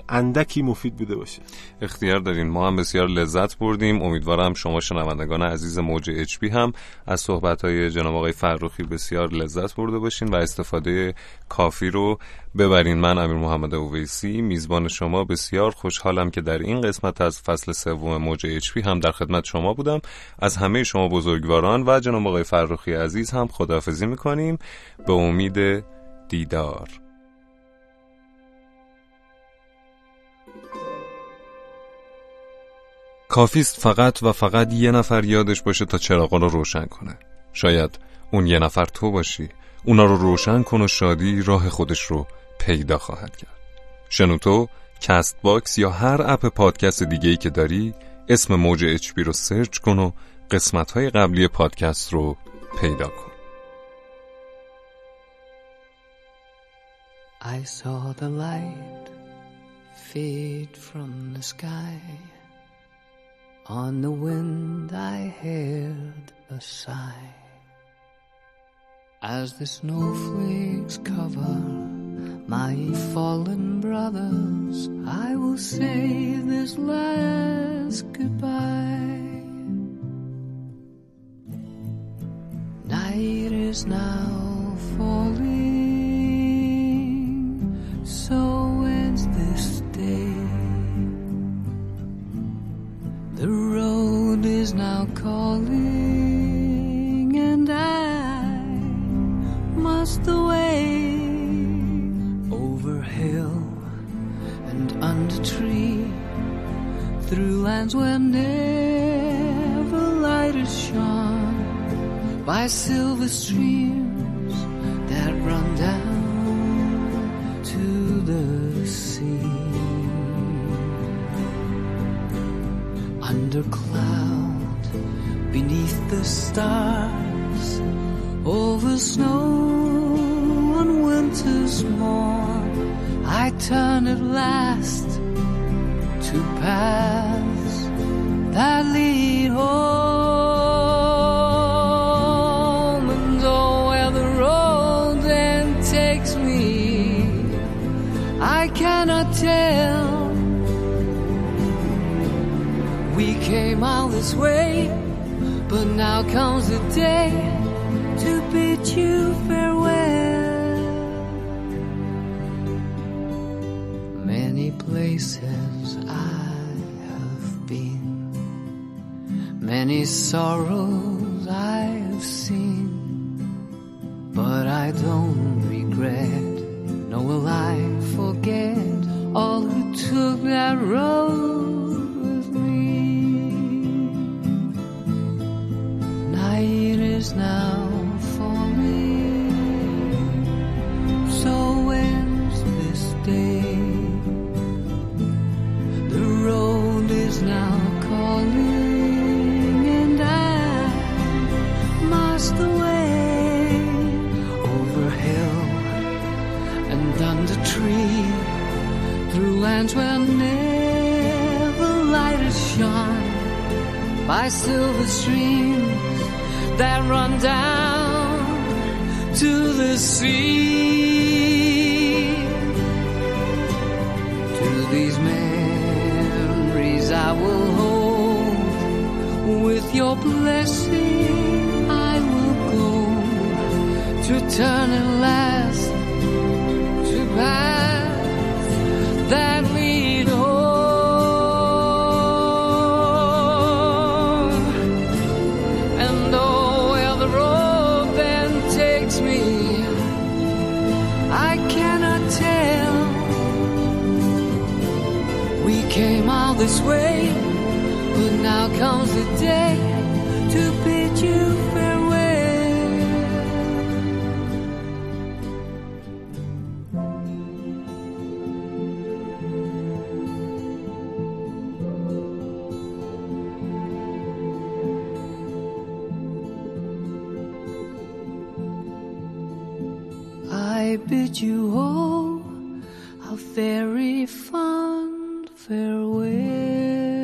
اندکی مفید بوده باشه. اختیار دارین. ما هم بسیار لذت بردیم. امیدوارم شما شنوندگان عزیز موج اچ پی هم از صحبت های جناب آقای فرخی بسیار لذت برده باشین و استفاده کافی رو ببرین. من امیر محمد اویسی میزبان شما. بسیار خوشحالم که در این قسمت از فصل سوم موج اچ هم در خدمت شما بودم. از همه شما بزرگواران و جناب آقای فرخی عزیز هم خداحافظی می‌کنیم. به امید دیدار. کافیست فقط و فقط یه نفر یادش باشه تا چراغا رو روشن کنه. شاید اون یه نفر تو باشی. اونا رو روشن کن و شادی راه خودش رو پیدا خواهد کرد. شنوتو، Castbox یا هر اپ پادکست دیگه ای که داری اسم موج اچ رو سرچ کن و قسمت های قبلی پادکست رو پیدا کن. I saw the light fade from the sky. On the wind I heard a sigh. As the snowflakes cover my fallen brothers, I will say this last goodbye. Night is now falling, so The road is now calling, and I must away over hill and under tree, through lands where never light is shone by silver streams that run down to the Under cloud, beneath the stars, over snow on winter's morn, I turn at last to paths that lead home. And oh, where the road then takes me, I cannot tell. Came all this way, but now comes the day to bid you farewell. Many places I have been, many sorrows I have seen, but I don't regret, nor will I forget all who took that road by silver streams that run down to the sea. To these memories I will hold with your blessing. I will go to turn